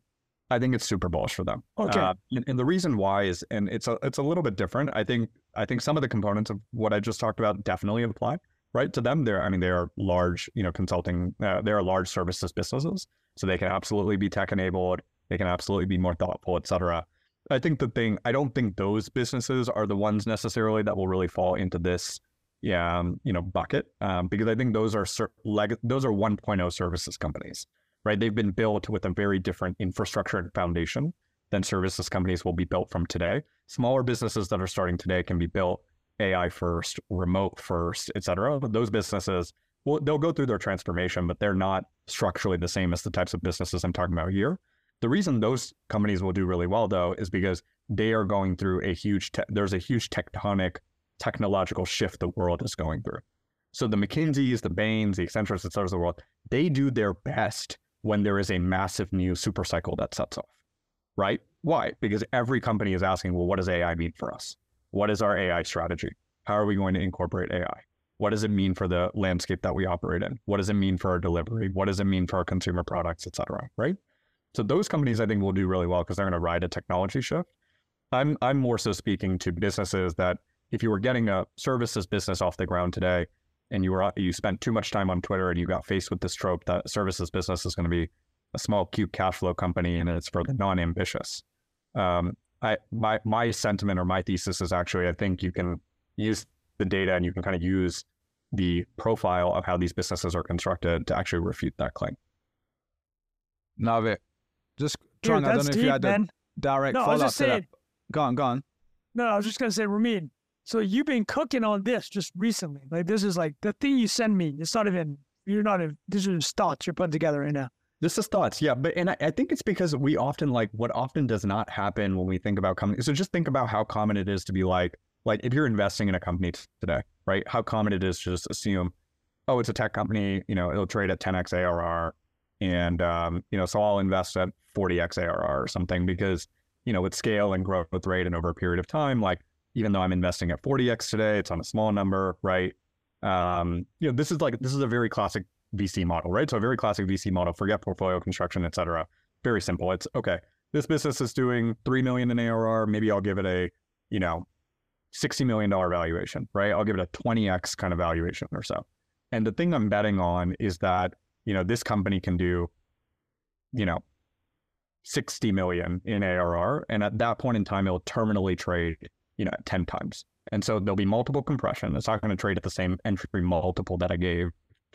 I think it's super bullish for them. Okay. Uh, and, and the reason why is, and it's a it's a little bit different. I think I think some of the components of what I just talked about definitely apply, right? To them, they're I mean they are large, you know, consulting. Uh, they are large services businesses, so they can absolutely be tech enabled. They can absolutely be more thoughtful, et cetera. I think the thing I don't think those businesses are the ones necessarily that will really fall into this, yeah, um, you know, bucket um, because I think those are ser- leg- those are 1.0 services companies right? They've been built with a very different infrastructure and foundation than services companies will be built from today. Smaller businesses that are starting today can be built AI first, remote first, et cetera. But those businesses, well, they'll go through their transformation, but they're not structurally the same as the types of businesses I'm talking about here. The reason those companies will do really well, though, is because they are going through a huge, te- there's a huge tectonic technological shift the world is going through. So the McKinseys, the Bains, the Accentures, et cetera, the world, they do their best when there is a massive new super cycle that sets off, right? Why? Because every company is asking, well, what does AI mean for us? What is our AI strategy? How are we going to incorporate AI? What does it mean for the landscape that we operate in? What does it mean for our delivery? What does it mean for our consumer products, et cetera, right? So those companies, I think, will do really well because they're going to ride a technology shift. I'm I'm more so speaking to businesses that if you were getting a services business off the ground today, and you were you spent too much time on Twitter and you got faced with this trope that services business is going to be a small cute cash flow company and it's for the non-ambitious. Um, I my my sentiment or my thesis is actually I think you can use the data and you can kind of use the profile of how these businesses are constructed to actually refute that claim. Love it. Just Dude, trying. I don't that's know if deep, you had a direct No, I was follow up just to that. saying. Go on, go on. No, I was just gonna say, Romeen. So you've been cooking on this just recently. Like this is like the thing you send me. It's not even. You're not. Even, this is just thoughts you're putting together right now. This is thoughts, yeah, but and I, I think it's because we often like what often does not happen when we think about companies. So just think about how common it is to be like, like if you're investing in a company today, right? How common it is to just assume, oh, it's a tech company, you know, it'll trade at 10x ARR, and um, you know, so I'll invest at 40x ARR or something because you know, with scale and growth rate and over a period of time, like even though I'm investing at 40x today, it's on a small number, right? Um, you know, this is like this is a very classic VC model, right? So a very classic VC model, forget portfolio construction, et cetera. Very simple. It's okay. This business is doing three million in ARR. Maybe I'll give it a, you know, sixty million dollar valuation, right? I'll give it a twenty x kind of valuation or so. And the thing I'm betting on is that you know this company can do, you know, sixty million in ARR, and at that point in time, it'll terminally trade, you know, ten times. And so there'll be multiple compression. It's not going to trade at the same entry multiple that I gave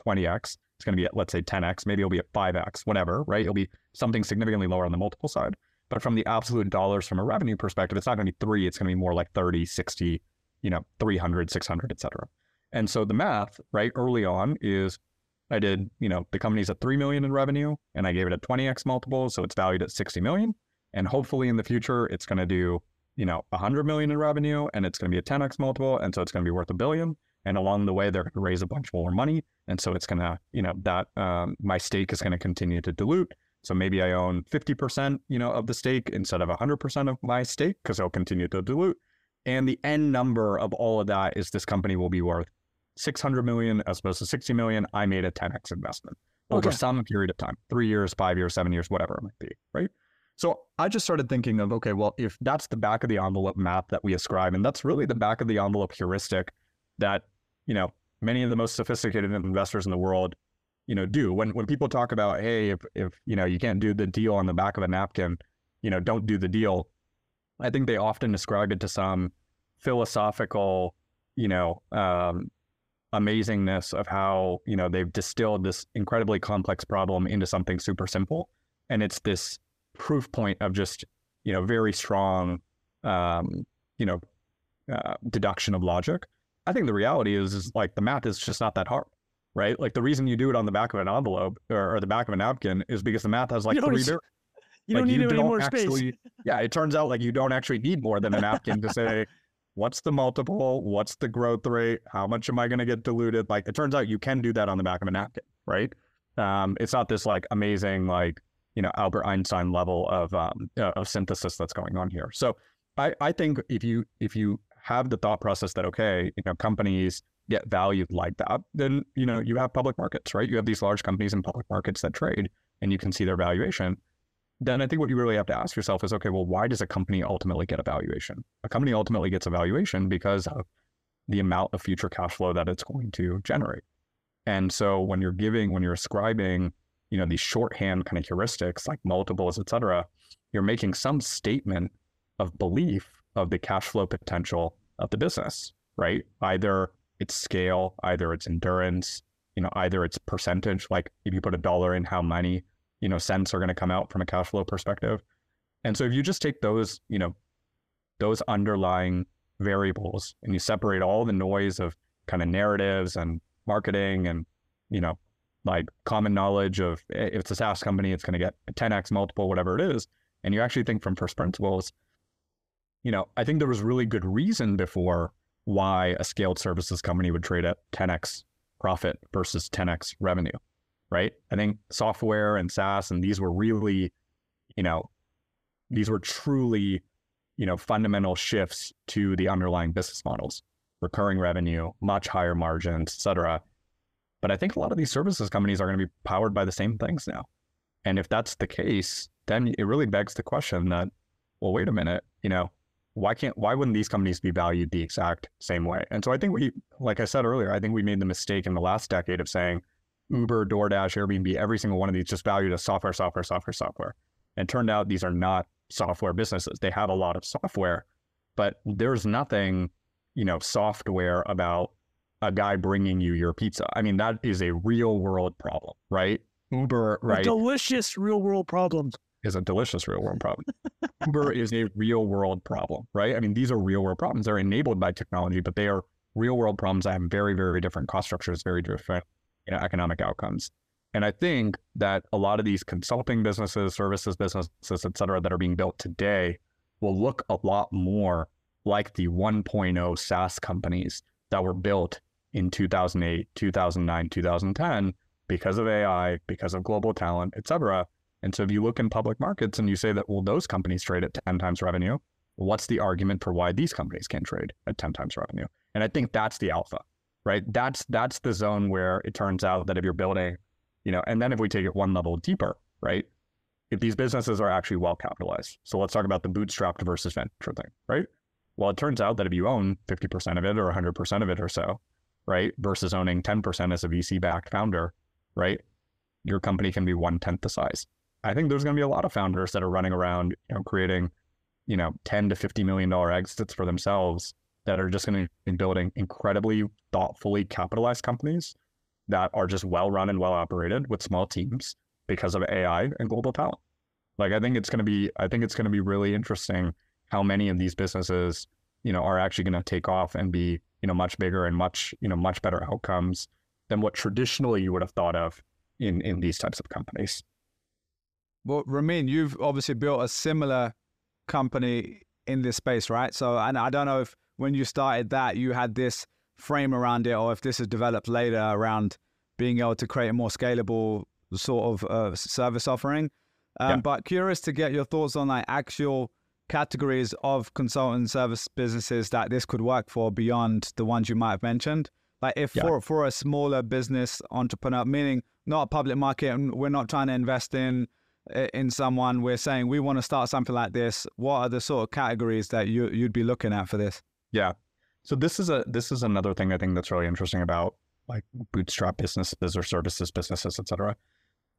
20x. It's going to be at, let's say, 10x. Maybe it'll be at 5x, whatever, right? It'll be something significantly lower on the multiple side. But from the absolute dollars from a revenue perspective, it's not going to be three. It's going to be more like 30, 60, you know, 300, 600, et cetera. And so the math, right, early on is I did, you know, the company's at 3 million in revenue and I gave it a 20x multiple. So it's valued at 60 million. And hopefully in the future, it's going to do, you know, 100 million in revenue and it's going to be a 10x multiple. And so it's going to be worth a billion. And along the way, they're going to raise a bunch more money. And so it's going to, you know, that um, my stake is going to continue to dilute. So maybe I own 50%, you know, of the stake instead of 100% of my stake because it'll continue to dilute. And the end number of all of that is this company will be worth 600 million as opposed to 60 million. I made a 10x investment over some period of time, three years, five years, seven years, whatever it might be, right? So I just started thinking of, okay, well, if that's the back of the envelope math that we ascribe, and that's really the back of the envelope heuristic that, you know, many of the most sophisticated investors in the world, you know, do. When when people talk about, hey, if if you know you can't do the deal on the back of a napkin, you know, don't do the deal. I think they often ascribe it to some philosophical, you know, um, amazingness of how you know they've distilled this incredibly complex problem into something super simple, and it's this proof point of just you know very strong, um, you know, uh, deduction of logic. I think the reality is is like the math is just not that hard, right? Like the reason you do it on the back of an envelope or, or the back of a napkin is because the math has like You three variables. You Like, don't need any don't more space. actually- Yeah, it turns out like you don't actually need more than a napkin to say, what's the multiple? What's the growth rate? How much am I going to get diluted? Like it turns out you can do that on the back of a napkin, right? Um, it's not this like amazing like you know Albert Einstein level of um, uh, of synthesis that's going on here. So I I think if you if you have the thought process that okay you know companies get valued like that, then you know you have public markets, right? You have these large companies in public markets that trade, and you can see their valuation. Then I think what you really have to ask yourself is, okay, well, why does a company ultimately get a valuation? A company ultimately gets a valuation because of the amount of future cash flow that it's going to generate. And so when you're giving, when you're ascribing, you know, these shorthand kind of heuristics like multiples, et cetera, you're making some statement of belief of the cash flow potential of the business, right? Either its scale, either its endurance, you know, either its percentage, like if you put a dollar in, how many, you know, cents are going to come out from a cash flow perspective. And so if you just take those, you know, those underlying variables and you separate all the noise of kind of narratives and marketing and, you know, like common knowledge of eh, if it's a SaaS company, it's going to get a 10x multiple, whatever it is. And you actually think from first principles, you know, I think there was really good reason before why a scaled services company would trade at 10x profit versus 10x revenue, right? I think software and SaaS and these were really, you know, these were truly, you know, fundamental shifts to the underlying business models, recurring revenue, much higher margins, et cetera. But I think a lot of these services companies are going to be powered by the same things now. And if that's the case, then it really begs the question that, well, wait a minute, you know, why can't why wouldn't these companies be valued the exact same way? And so I think we, like I said earlier, I think we made the mistake in the last decade of saying Uber, DoorDash, Airbnb, every single one of these just valued as software, software, software, software. And turned out these are not software businesses. They have a lot of software, but there's nothing, you know, software about a guy bringing you your pizza. I mean, that is a real world problem, right? Uber, right? A delicious real world problem is a delicious real world problem. Uber is a real world problem, right? I mean, these are real world problems. They're enabled by technology, but they are real world problems that have very, very different cost structures, very different you know, economic outcomes. And I think that a lot of these consulting businesses, services businesses, et cetera, that are being built today will look a lot more like the 1.0 SaaS companies that were built in 2008, 2009, 2010 because of AI, because of global talent, et cetera. And so if you look in public markets and you say that, well, those companies trade at 10 times revenue, what's the argument for why these companies can't trade at 10 times revenue? And I think that's the alpha, right? That's that's the zone where it turns out that if you're building, you know, and then if we take it one level deeper, right? If these businesses are actually well capitalized. So let's talk about the bootstrapped versus venture thing, right? Well, it turns out that if you own 50% of it or 100% of it or so, right, versus owning 10% as a VC backed founder, right, your company can be one tenth the size. I think there's going to be a lot of founders that are running around, you know, creating, you know, 10 to 50 million dollar exits for themselves that are just going to be building incredibly thoughtfully capitalized companies that are just well run and well operated with small teams because of AI and global talent. Like I think it's going to be I think it's going to be really interesting how many of these businesses, you know, are actually going to take off and be, you know, much bigger and much, you know, much better outcomes than what traditionally you would have thought of in in these types of companies. Well, Romeen, you've obviously built a similar company in this space, right? So, and I don't know if when you started that, you had this frame around it, or if this has developed later around being able to create a more scalable sort of uh, service offering. Um, yeah. But curious to get your thoughts on like actual categories of consultant service businesses that this could work for beyond the ones you might have mentioned. Like if yeah. for for a smaller business entrepreneur, meaning not a public market, and we're not trying to invest in in someone we're saying we want to start something like this what are the sort of categories that you you'd be looking at for this yeah so this is a this is another thing i think that's really interesting about like bootstrap businesses or services businesses etc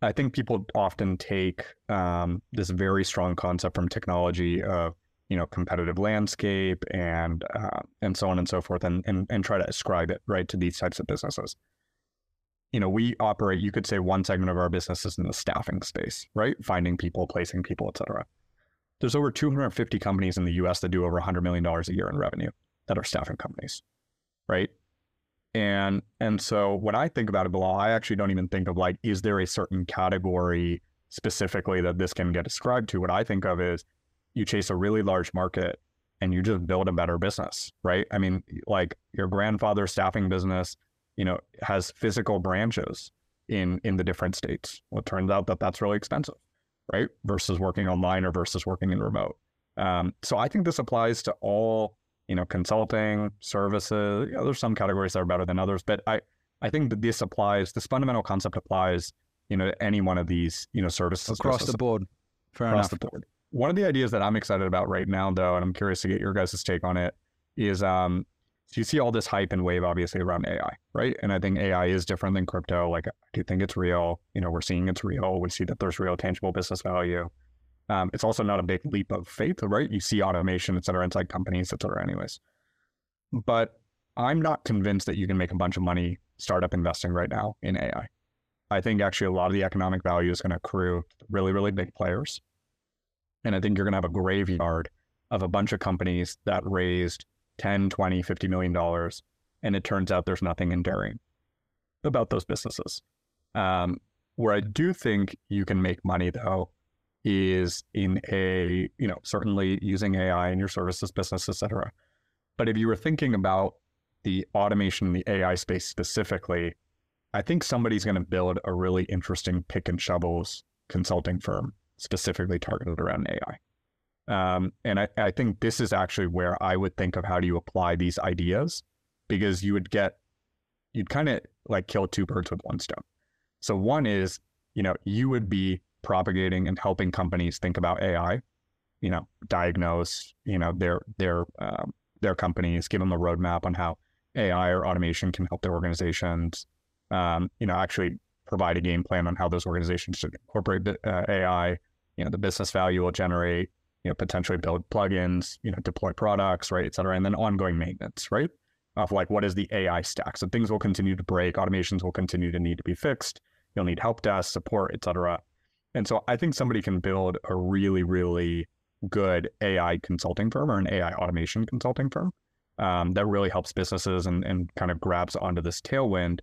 i think people often take um, this very strong concept from technology of you know competitive landscape and uh, and so on and so forth and, and and try to ascribe it right to these types of businesses you know, we operate, you could say one segment of our business is in the staffing space, right? Finding people, placing people, etc. There's over 250 companies in the US that do over $100 million a year in revenue that are staffing companies, right? And and so when I think about it, Bilal, I actually don't even think of like, is there a certain category specifically that this can get ascribed to? What I think of is you chase a really large market and you just build a better business, right? I mean, like your grandfather's staffing business you know, has physical branches in in the different states. Well, it turns out that that's really expensive, right? Versus working online or versus working in remote. Um, so I think this applies to all, you know, consulting services. You know, there's some categories that are better than others, but I I think that this applies. This fundamental concept applies, you know, to any one of these, you know, services across the board. Fair across enough. the board. One of the ideas that I'm excited about right now, though, and I'm curious to get your guys' take on it, is um, so you see all this hype and wave, obviously, around AI, right? And I think AI is different than crypto. Like, I do think it's real. You know, we're seeing it's real. We see that there's real tangible business value. Um, it's also not a big leap of faith, right? You see automation, et cetera, inside companies, et cetera, anyways. But I'm not convinced that you can make a bunch of money startup investing right now in AI. I think actually a lot of the economic value is going to accrue really, really big players. And I think you're going to have a graveyard of a bunch of companies that raised 10, 20, 50 million dollars. And it turns out there's nothing enduring about those businesses. Um, where I do think you can make money though is in a, you know, certainly using AI in your services business, et cetera. But if you were thinking about the automation in the AI space specifically, I think somebody's going to build a really interesting pick and shovels consulting firm specifically targeted around AI. Um, and I, I think this is actually where I would think of how do you apply these ideas because you would get, you'd kind of like kill two birds with one stone. So one is, you know, you would be propagating and helping companies think about AI, you know, diagnose, you know, their their um, their companies, give them a roadmap on how AI or automation can help their organizations. Um, you know, actually provide a game plan on how those organizations should incorporate uh, AI. You know, the business value will generate. You know, potentially build plugins. You know, deploy products, right, et cetera, and then ongoing maintenance, right, of like what is the AI stack. So things will continue to break. Automations will continue to need to be fixed. You'll need help desk support, et cetera. And so I think somebody can build a really, really good AI consulting firm or an AI automation consulting firm um, that really helps businesses and, and kind of grabs onto this tailwind.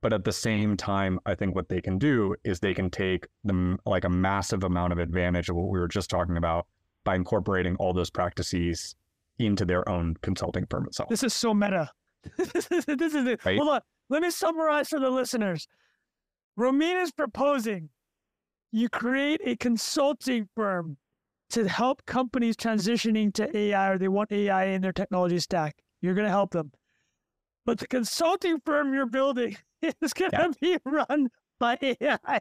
But at the same time, I think what they can do is they can take them like a massive amount of advantage of what we were just talking about by incorporating all those practices into their own consulting firm itself. This is so meta. this is it. Right? Hold on. Let me summarize for the listeners. Romeen is proposing you create a consulting firm to help companies transitioning to AI or they want AI in their technology stack. You're going to help them. But the consulting firm you're building is going to Yeah. be run by AI.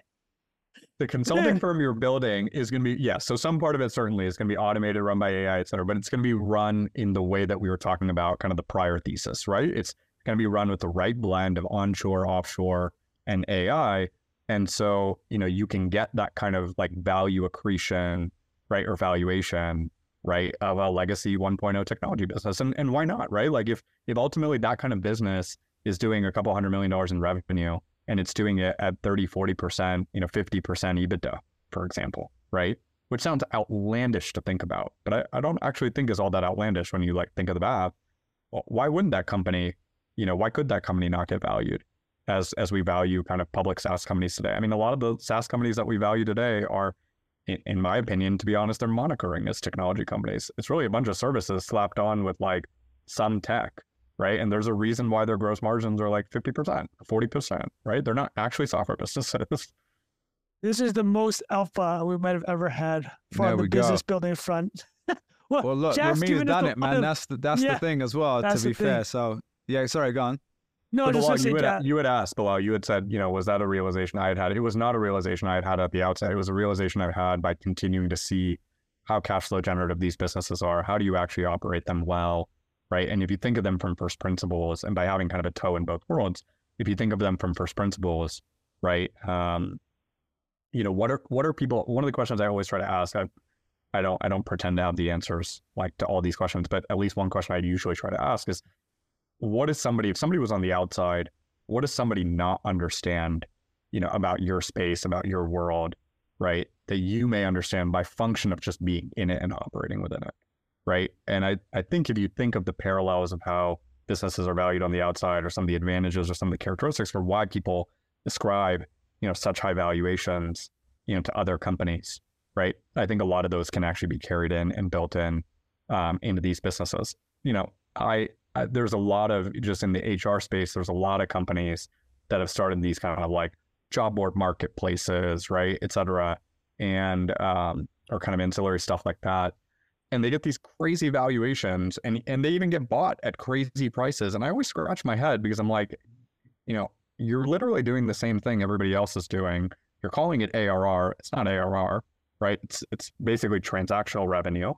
the consulting firm you're building is going to be yeah so some part of it certainly is going to be automated run by ai et cetera but it's going to be run in the way that we were talking about kind of the prior thesis right it's going to be run with the right blend of onshore offshore and ai and so you know you can get that kind of like value accretion right or valuation right of a legacy 1.0 technology business and, and why not right like if if ultimately that kind of business is doing a couple hundred million dollars in revenue and it's doing it at 30, 40%, you know, 50% EBITDA, for example, right? Which sounds outlandish to think about, but I, I don't actually think is all that outlandish when you like think of the math. Well, why wouldn't that company, you know, why could that company not get valued as as we value kind of public SaaS companies today? I mean, a lot of the SaaS companies that we value today are, in, in my opinion, to be honest, they're monikering as technology companies. It's really a bunch of services slapped on with like some tech, right? And there's a reason why their gross margins are like 50%, 40%, right? They're not actually software businesses. This is the most alpha we might have ever had for the we go. business building front. well, Well, look, Jeff's Romeen's giving us done it, man. bottom- That's the that's Yeah, the thing as well. To be fair, so yeah. Sorry, go on. No, Bilal, you, had, you had asked, Bilal, you had said, you know, was that a realization I had had? It was not a realization I had had at the outset. It was a realization I had by continuing to see how cash flow generative these businesses are. How do you actually operate them well, right? And if you think of them from first principles and by having kind of a toe in both worlds, if you think of them from first principles, right? Um, you know, what are what are people? One of the questions I always try to ask, I, I don't I don't pretend to have the answers like to all these questions, but at least one question I usually try to ask is, what is somebody if somebody was on the outside, what does somebody not understand, you know, about your space, about your world, right? That you may understand by function of just being in it and operating within it, right? And I I think if you think of the parallels of how businesses are valued on the outside, or some of the advantages, or some of the characteristics for why people ascribe, you know, such high valuations, you know, to other companies, right? I think a lot of those can actually be carried in and built in um, into these businesses. You know, I, There's a lot of just in the HR space. There's a lot of companies that have started these kind of like job board marketplaces, right, et cetera, and um, or kind of ancillary stuff like that. And they get these crazy valuations, and and they even get bought at crazy prices. And I always scratch my head because I'm like, you know, you're literally doing the same thing everybody else is doing. You're calling it ARR. It's not ARR, right? It's it's basically transactional revenue.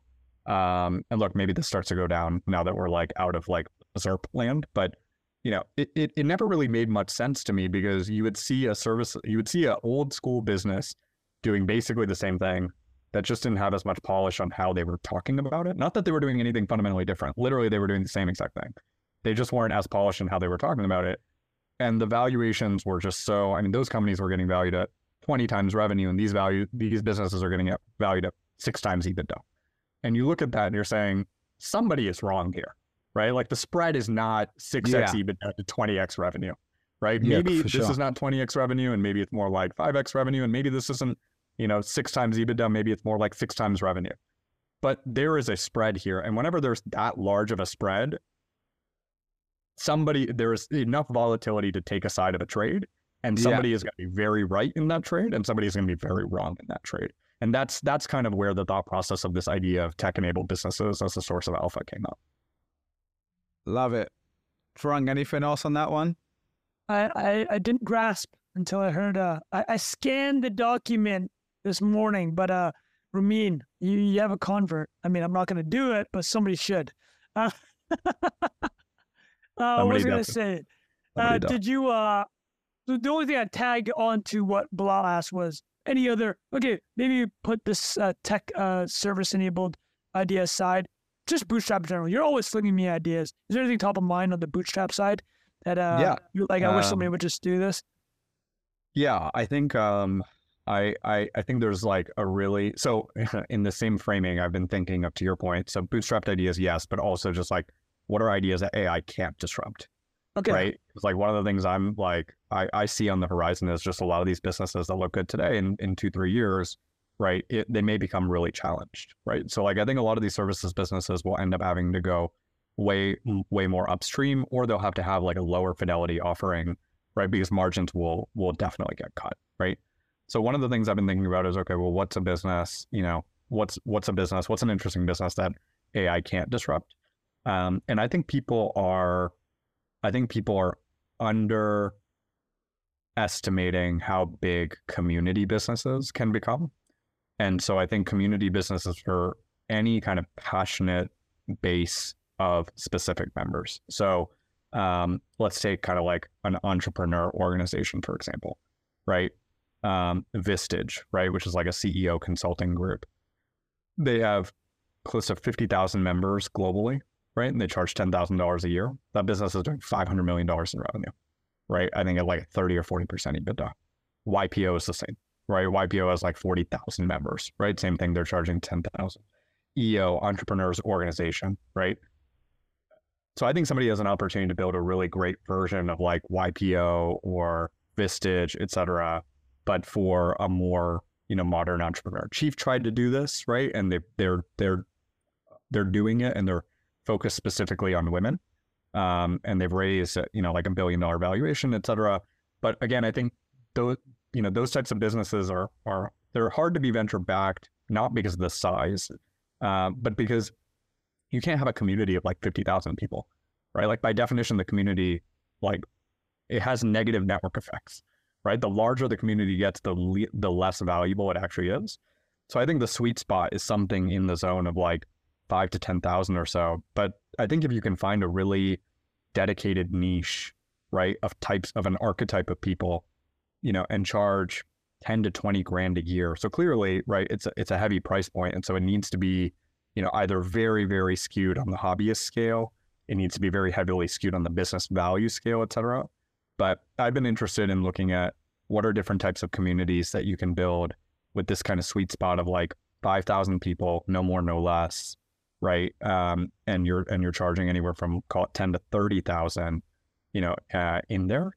Um, and look, maybe this starts to go down now that we're like out of like ZIRP land, but you know, it, it, it never really made much sense to me because you would see a service, you would see an old school business doing basically the same thing that just didn't have as much polish on how they were talking about it. Not that they were doing anything fundamentally different. Literally, they were doing the same exact thing. They just weren't as polished in how they were talking about it. And the valuations were just so, I mean, those companies were getting valued at 20 times revenue, and these value, these businesses are getting valued at six times EBITDA. And you look at that and you're saying, somebody is wrong here right? Like the spread is not 6x yeah. EBITDA to 20x revenue, right? Yeah, maybe this sure. is not 20x revenue and maybe it's more like 5x revenue and maybe this isn't, you know, six times EBITDA, maybe it's more like six times revenue. But there is a spread here. And whenever there's that large of a spread, somebody, there's enough volatility to take a side of a trade. And somebody yeah. is going to be very right in that trade and somebody is going to be very wrong in that trade. And that's that's kind of where the thought process of this idea of tech-enabled businesses as a source of alpha came up. Love it. Farang, anything else on that one? I, I, I didn't grasp until I heard, uh, I, I scanned the document this morning, but uh, Romeen, you, you have a convert. I mean, I'm not going to do it, but somebody should. Uh, uh, I was going to say, uh, did you, uh, the only thing I tagged on to what Bilal asked was any other, okay, maybe put this uh, tech uh, service enabled idea aside just bootstrap in general. You're always flinging me ideas. Is there anything top of mind on the bootstrap side that uh yeah. you like I wish um, somebody would just do this? Yeah, I think um I, I I think there's like a really so in the same framing I've been thinking up to your point. So bootstrapped ideas, yes, but also just like what are ideas that AI can't disrupt? Okay. Right. It's like one of the things I'm like I, I see on the horizon is just a lot of these businesses that look good today in, in two, three years right, it, they may become really challenged, right? So like I think a lot of these services businesses will end up having to go way way more upstream, or they'll have to have like a lower fidelity offering, right? Because margins will will definitely get cut, right? So one of the things I've been thinking about is okay, well, what's a business? You know, what's what's a business? What's an interesting business that AI can't disrupt? Um, and I think people are, I think people are underestimating how big community businesses can become. And so I think community businesses for any kind of passionate base of specific members. So um, let's take kind of like an entrepreneur organization, for example, right? Um, Vistage, right, which is like a CEO consulting group. They have close to 50,000 members globally, right? And they charge $10,000 a year. That business is doing $500 million in revenue, right? I think at like 30 or 40% EBITDA. YPO is the same right? YPO has like 40,000 members, right? Same thing, they're charging 10,000. EO, Entrepreneurs Organization, right? So I think somebody has an opportunity to build a really great version of like YPO or Vistage, et cetera, but for a more, you know, modern entrepreneur. Chief tried to do this, right? And they, they're, they're, they're doing it and they're focused specifically on women. Um, and they've raised, you know, like a billion dollar valuation, et cetera. But again, I think those, you know, those types of businesses are are they're hard to be venture backed, not because of the size, uh, but because you can't have a community of like fifty thousand people, right? Like by definition, the community like it has negative network effects, right? The larger the community gets, the le- the less valuable it actually is. So I think the sweet spot is something in the zone of like five to ten thousand or so. But I think if you can find a really dedicated niche, right, of types of an archetype of people you know, and charge 10 to 20 grand a year. So clearly, right, it's a, it's a heavy price point. And so it needs to be, you know, either very, very skewed on the hobbyist scale. It needs to be very heavily skewed on the business value scale, et cetera. But I've been interested in looking at what are different types of communities that you can build with this kind of sweet spot of like 5,000 people, no more, no less, right? Um, and you're and you're charging anywhere from call it 10 to 30,000, you know, uh, in there.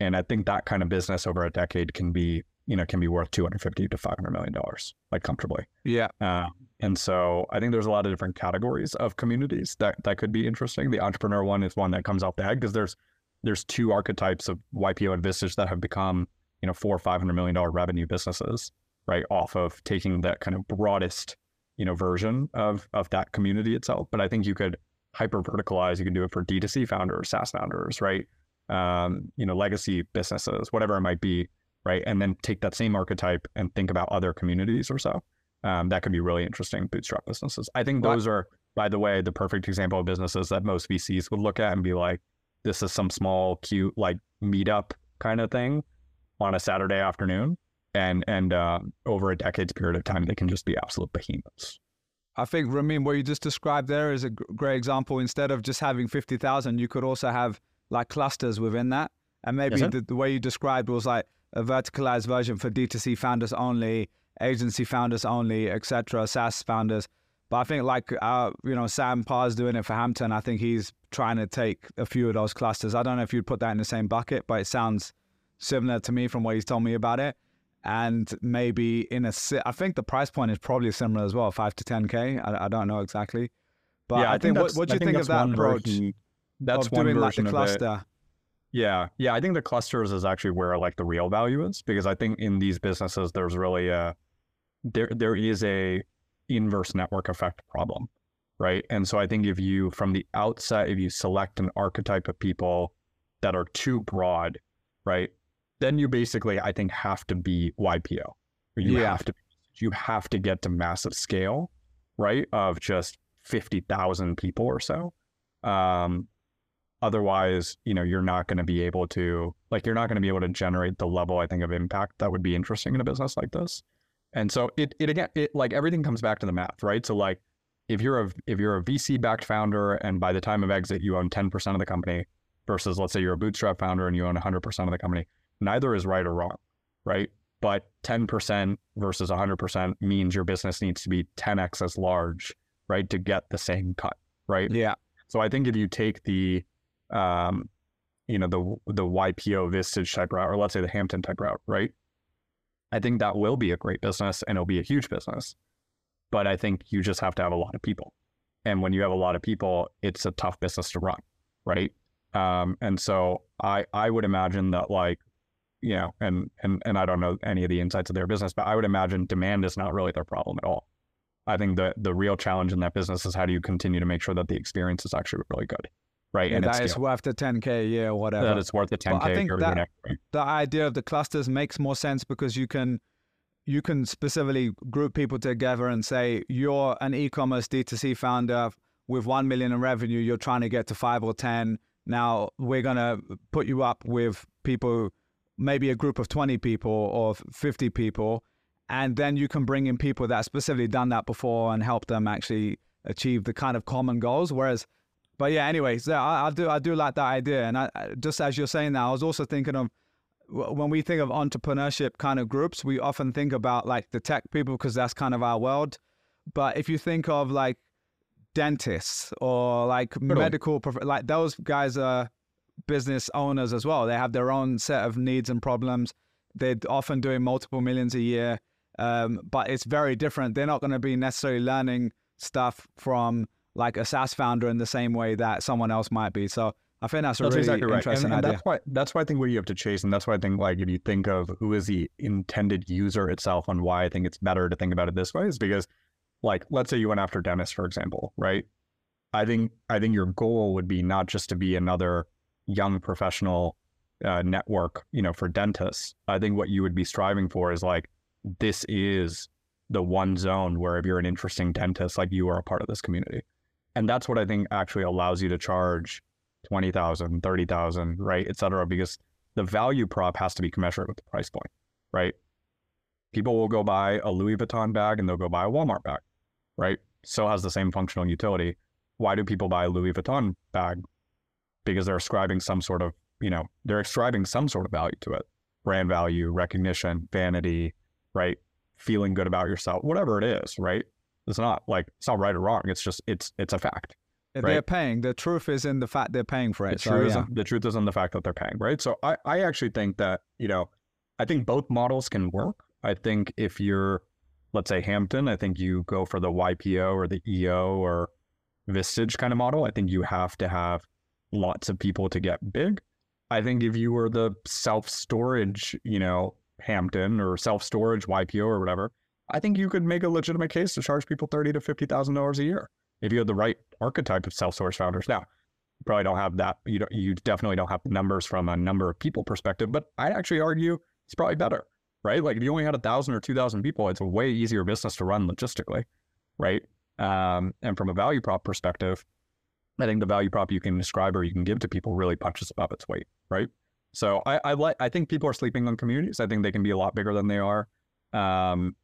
And I think that kind of business over a decade can be, you know, can be worth 250 to 500 million dollars, like comfortably. Yeah. Uh, and so I think there's a lot of different categories of communities that that could be interesting. The entrepreneur one is one that comes off the head because there's there's two archetypes of YPO and Vistage that have become you know, four or five hundred million dollar revenue businesses, right? Off of taking that kind of broadest, you know, version of of that community itself. But I think you could hyper verticalize. You can do it for D2C founders, SaaS founders, right? Um, you know, legacy businesses, whatever it might be, right? And then take that same archetype and think about other communities or so. Um, that could be really interesting bootstrap businesses. I think those are, by the way, the perfect example of businesses that most VCs would look at and be like, this is some small, cute, like meetup kind of thing on a Saturday afternoon. And and uh, over a decade's period of time, they can just be absolute behemoths. I think Romeen, what you just described there is a great example. Instead of just having fifty thousand, you could also have like clusters within that. And maybe yes, the, the, way you described was like a verticalized version for D2C founders only, agency founders only, etc., SaaS founders. But I think like uh, you know Sam Parr's doing it for Hampton. I think he's trying to take a few of those clusters. I don't know if you'd put that in the same bucket, but it sounds similar to me from what he's told me about it. And maybe in a, I think the price point is probably similar as well, five to ten k. I, I don't know exactly, but yeah, I, I think, think what, what do you think, think of that approach? Version, that's of one doing version like the cluster. Yeah, yeah. I think the clusters is actually where like the real value is because I think in these businesses there's really a there there is a inverse network effect problem, right? And so I think if you from the outset if you select an archetype of people that are too broad, right? Then you basically I think have to be YPO. You yeah. have to you have to get to massive scale, right? Of just 50,000 people or so. Um, otherwise, you know, you're not going to be able to like you're not going to be able to generate the level I think of impact that would be interesting in a business like this. And so it it again it like everything comes back to the math, right? So like if you're a if you're a VC backed founder and by the time of exit you own 10% of the company versus let's say you're a bootstrap founder and you own 100% of the company, neither is right or wrong, right? But 10% versus 100% means your business needs to be 10x as large, right, to get the same cut, right? Yeah. So I think if you take the um, you know, the the YPO Vistage type route, or let's say the Hampton type route, right? I think that will be a great business and it'll be a huge business. But I think you just have to have a lot of people. And when you have a lot of people, it's a tough business to run, right? Um, and so I I would imagine that like, you know, and and and I don't know any of the insights of their business, but I would imagine demand is not really their problem at all. I think the the real challenge in that business is how do you continue to make sure that the experience is actually really good right? Yeah, and that is worth the 10k, yeah, whatever. That it's worth the 10k. I think that the idea of the clusters makes more sense because you can you can specifically group people together and say you're an e-commerce D2C founder with 1 million in revenue, you're trying to get to 5 or 10. Now we're going to put you up with people maybe a group of 20 people or 50 people and then you can bring in people that specifically done that before and help them actually achieve the kind of common goals whereas but yeah, anyway, so I, I, do I do like that idea, and I, just as you're saying that, I was also thinking of when we think of entrepreneurship kind of groups, we often think about like the tech people because that's kind of our world. But if you think of like dentists or like medical, like those guys are business owners as well. They have their own set of needs and problems. They're often doing multiple millions a year, um, but it's very different. They're not going to be necessarily learning stuff from like a SaaS founder in the same way that someone else might be. So I think that's a that's really exactly right. interesting and, and idea. That's why that's why I think what you have to chase, and that's why I think like if you think of who is the intended user itself, and why I think it's better to think about it this way is because, like, let's say you went after dentists, for example, right? I think I think your goal would be not just to be another young professional uh, network, you know, for dentists. I think what you would be striving for is like this is the one zone where if you're an interesting dentist, like you are a part of this community. And that's what I think actually allows you to charge 20,000, 30,000, right, et cetera, because the value prop has to be commensurate with the price point, right? People will go buy a Louis Vuitton bag and they'll go buy a Walmart bag, right? So has the same functional utility. Why do people buy a Louis Vuitton bag? Because they're ascribing some sort of, you know, they're ascribing some sort of value to it. Brand value, recognition, vanity, right? Feeling good about yourself, whatever it is, right? It's not like it's not right or wrong. It's just it's it's a fact. Right? They're paying. The truth is in the fact they're paying for it. The, so, truth, yeah. the truth is in the fact that they're paying, right? So I, I actually think that, you know, I think both models can work. I think if you're, let's say Hampton, I think you go for the YPO or the EO or Vistage kind of model. I think you have to have lots of people to get big. I think if you were the self storage, you know, Hampton or self storage YPO or whatever, I think you could make a legitimate case to charge people thirty to fifty thousand dollars a year if you had the right archetype of self storage founders. Now, you probably don't have that. You don't. You definitely don't have the numbers from a number of people perspective, but I actually argue it's probably better, right? Like if you only had a thousand or two thousand people, it's a way easier business to run logistically, right? Um, and from a value prop perspective, I think the value prop you can describe or you can give to people really punches above its weight, right? So I, I like I think people are sleeping on communities. I think they can be a lot bigger than they are. Um,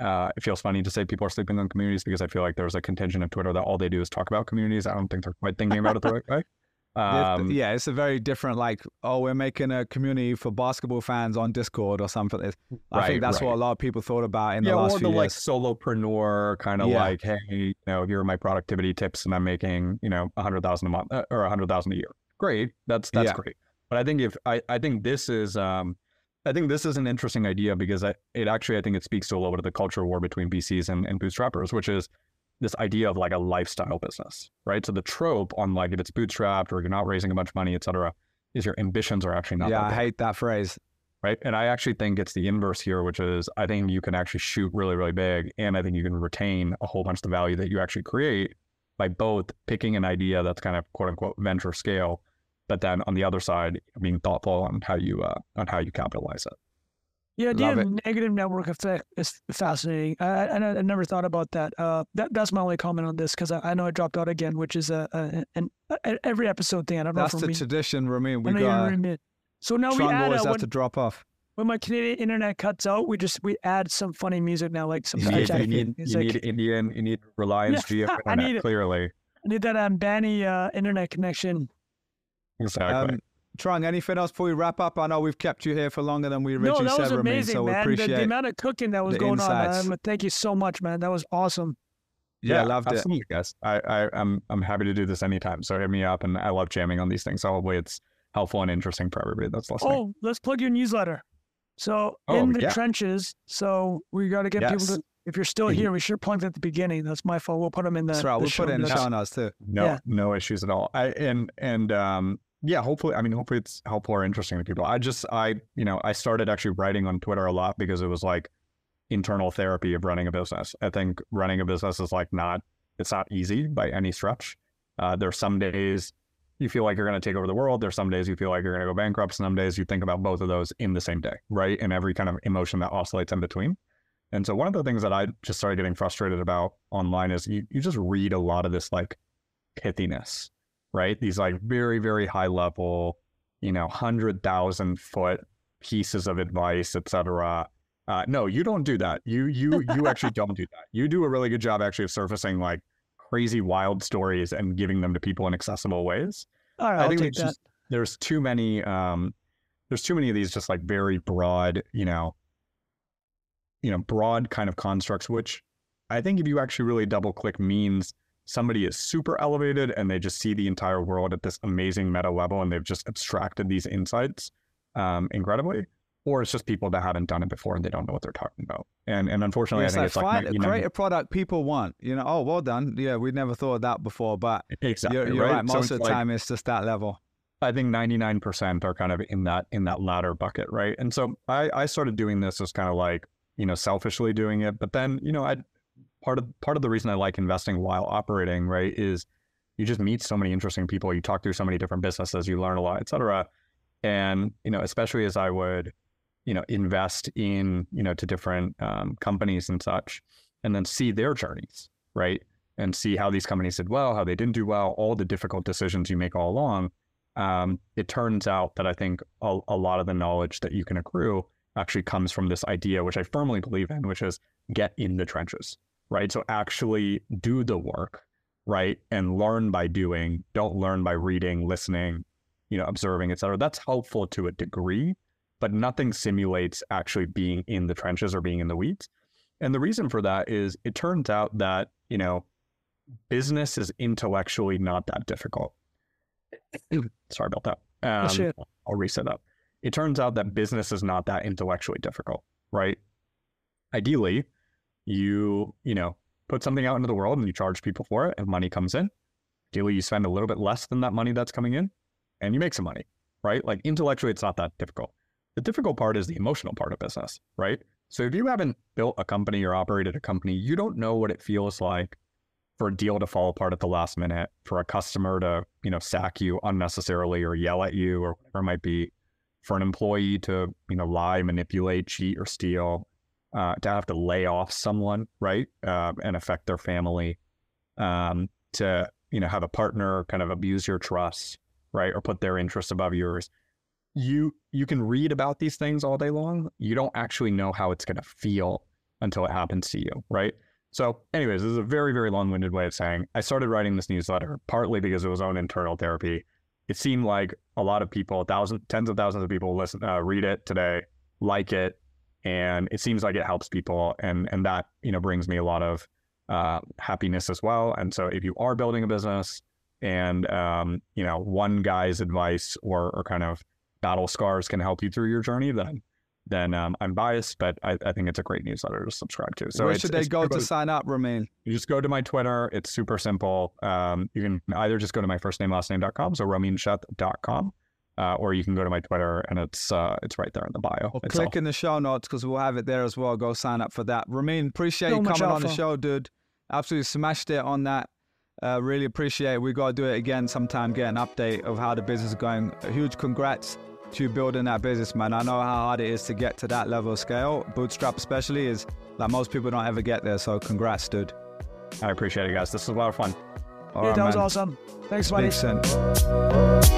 uh, it feels funny to say people are sleeping on communities because I feel like there's a contingent of Twitter that all they do is talk about communities. I don't think they're quite thinking about it the right way. Um, yeah, it's a very different, like, oh, we're making a community for basketball fans on Discord or something. I right, think that's right. what a lot of people thought about in yeah, the last or few the, years. like solopreneur kind of yeah. like, hey, you know, here are my productivity tips, and I'm making, you know, a hundred thousand a month uh, or a hundred thousand a year. Great, that's that's yeah. great. But I think if I I think this is um I think this is an interesting idea because I, it actually I think it speaks to a little bit of the culture war between VCs and, and bootstrappers, which is this idea of like a lifestyle business, right? So the trope on like if it's bootstrapped or you're not raising a bunch of money, et cetera, is your ambitions are actually not. Yeah, I hate that phrase. Right. And I actually think it's the inverse here, which is I think you can actually shoot really, really big. And I think you can retain a whole bunch of the value that you actually create by both picking an idea that's kind of quote unquote venture scale, but then on the other side, being thoughtful on how you uh, on how you capitalize it. Yeah, the negative network effect is fascinating. I, I, I, never thought about that. Uh, that that's my only comment on this because I, I, know I dropped out again, which is a, a an a, every episode thing. I don't that's know. That's the tradition, Romeen. We got. So now we add always uh, have to drop off. When my Canadian internet cuts out, we just we add some funny music now, like some. You need, you need, you need Indian, you need Reliance yeah, Jio internet. I need, clearly, I need that Ambani uh, internet connection. Exactly. Um, Trung, anything else before we wrap up? I know we've kept you here for longer than we originally no, that was said, amazing, so man. appreciate the, the, amount of cooking that was going insights. on. Man. Thank you so much, man. That was awesome. Yeah, yeah loved absolutely, it. guys. I, I, I'm, I'm happy to do this anytime. So hit me up, and I love jamming on these things. So hopefully it's helpful and interesting for everybody that's listening. Oh, let's plug your newsletter. So oh, in the yeah. trenches. So we got to get yes. people to. If you're still here, we should plug at the beginning. That's my fault. We'll put them in the. That's right. The we'll put it in the show notes too. No, yeah. no issues at all. I and and um yeah, hopefully, I mean, hopefully it's helpful or interesting to people. I just, I, you know, I started actually writing on Twitter a lot because it was like internal therapy of running a business. I think running a business is like not, it's not easy by any stretch. Uh, there's some days you feel like you're going to take over the world. There's some days you feel like you're going to go bankrupt. Some days you think about both of those in the same day, right? And every kind of emotion that oscillates in between. And so one of the things that I just started getting frustrated about online is you, you just read a lot of this like pithiness right? These like very, very high level, you know, hundred thousand foot pieces of advice, etc. Uh, no, you don't do that. You you you actually don't do that. You do a really good job actually of surfacing like crazy wild stories and giving them to people in accessible ways. All right, I think. Just, there's too many um, there's too many of these just like very broad, you know, you know, broad kind of constructs, which I think if you actually really double click means somebody is super elevated and they just see the entire world at this amazing meta level and they've just abstracted these insights um, incredibly or it's just people that haven't done it before and they don't know what they're talking about. And and unfortunately, I think it's like find, create a product people want. You know, oh, well done. Yeah, we never thought of that before, but exactly, you're, you're right? right. Most so of the like, time, it's just that level. I think 99% are kind of in that in that latter bucket, right? And so I I started doing this as kind of like you know selfishly doing it, but then you know I part of part of the reason I like investing while operating, right, is you just meet so many interesting people. You talk through so many different businesses, you learn a lot, et cetera. And, you know, especially as I would, you know, invest in, you know, to different um, companies and such, and then see their journeys, right? And see how these companies did well, how they didn't do well, all the difficult decisions you make all along. Um, it turns out that I think a, a lot of the knowledge that you can accrue actually comes from this idea, which I firmly believe in, which is get in the trenches right? So actually do the work, right? And learn by doing. Don't learn by reading, listening, you know, observing, et cetera. That's helpful to a degree, but nothing simulates actually being in the trenches or being in the weeds. And the reason for that is it turns out that, you know, business is intellectually not that difficult. Sorry about that. Um, I'll reset up. It turns out that business is not that intellectually difficult, right? Ideally, you, you know, put something out into the world and you charge people for it and money comes in. Ideally, you spend a little bit less than that money that's coming in and you make some money, right? Like intellectually, it's not that difficult. The difficult part is the emotional part of business, right? So if you haven't built a company or operated a company, you don't know what it feels like for a deal to fall apart at the last minute, for a customer to, you know, sack you unnecessarily or yell at you or whatever it might be, for an employee to, you know, lie, manipulate, cheat, or steal, uh, to have to lay off someone, right, uh, and affect their family, um, to, you know, have a partner kind of abuse your trust, right, or put their interests above yours. You you can read about these things all day long. You don't actually know how it's going to feel until it happens to you, right? So, anyways, this is a very, very long winded way of saying I started writing this newsletter partly because it was own internal therapy. It seemed like a lot of people, thousands, tens of thousands of people listen, uh, read it today, like it, and it seems like it helps people, and and that you know brings me a lot of uh, happiness as well. And so, if you are building a business, and um, you know one guy's advice or or kind of battle scars can help you through your journey, then then um, I'm biased, but I, I, think it's a great newsletter to subscribe to. So where should they go to sign up, Romeen? You just go to my Twitter. It's super simple. Um, you can either just go to my first name, last name.com, so romeensheth.com, uh, or you can go to my Twitter and it's uh, it's right there in the bio. Or click in the show notes because we'll have it there as well. Go sign up for that. Romeen, appreciate so you coming on the show, dude. Absolutely smashed it on that. Uh, really appreciate it. We got to do it again sometime, get an update of how the business is going. A huge congrats to building that business, man. I know how hard it is to get to that level of scale. Bootstrap, especially, is like most people don't ever get there. So, congrats, dude. I appreciate it, guys. This was a lot of fun. All yeah, right, that man. was awesome. Thanks, buddy.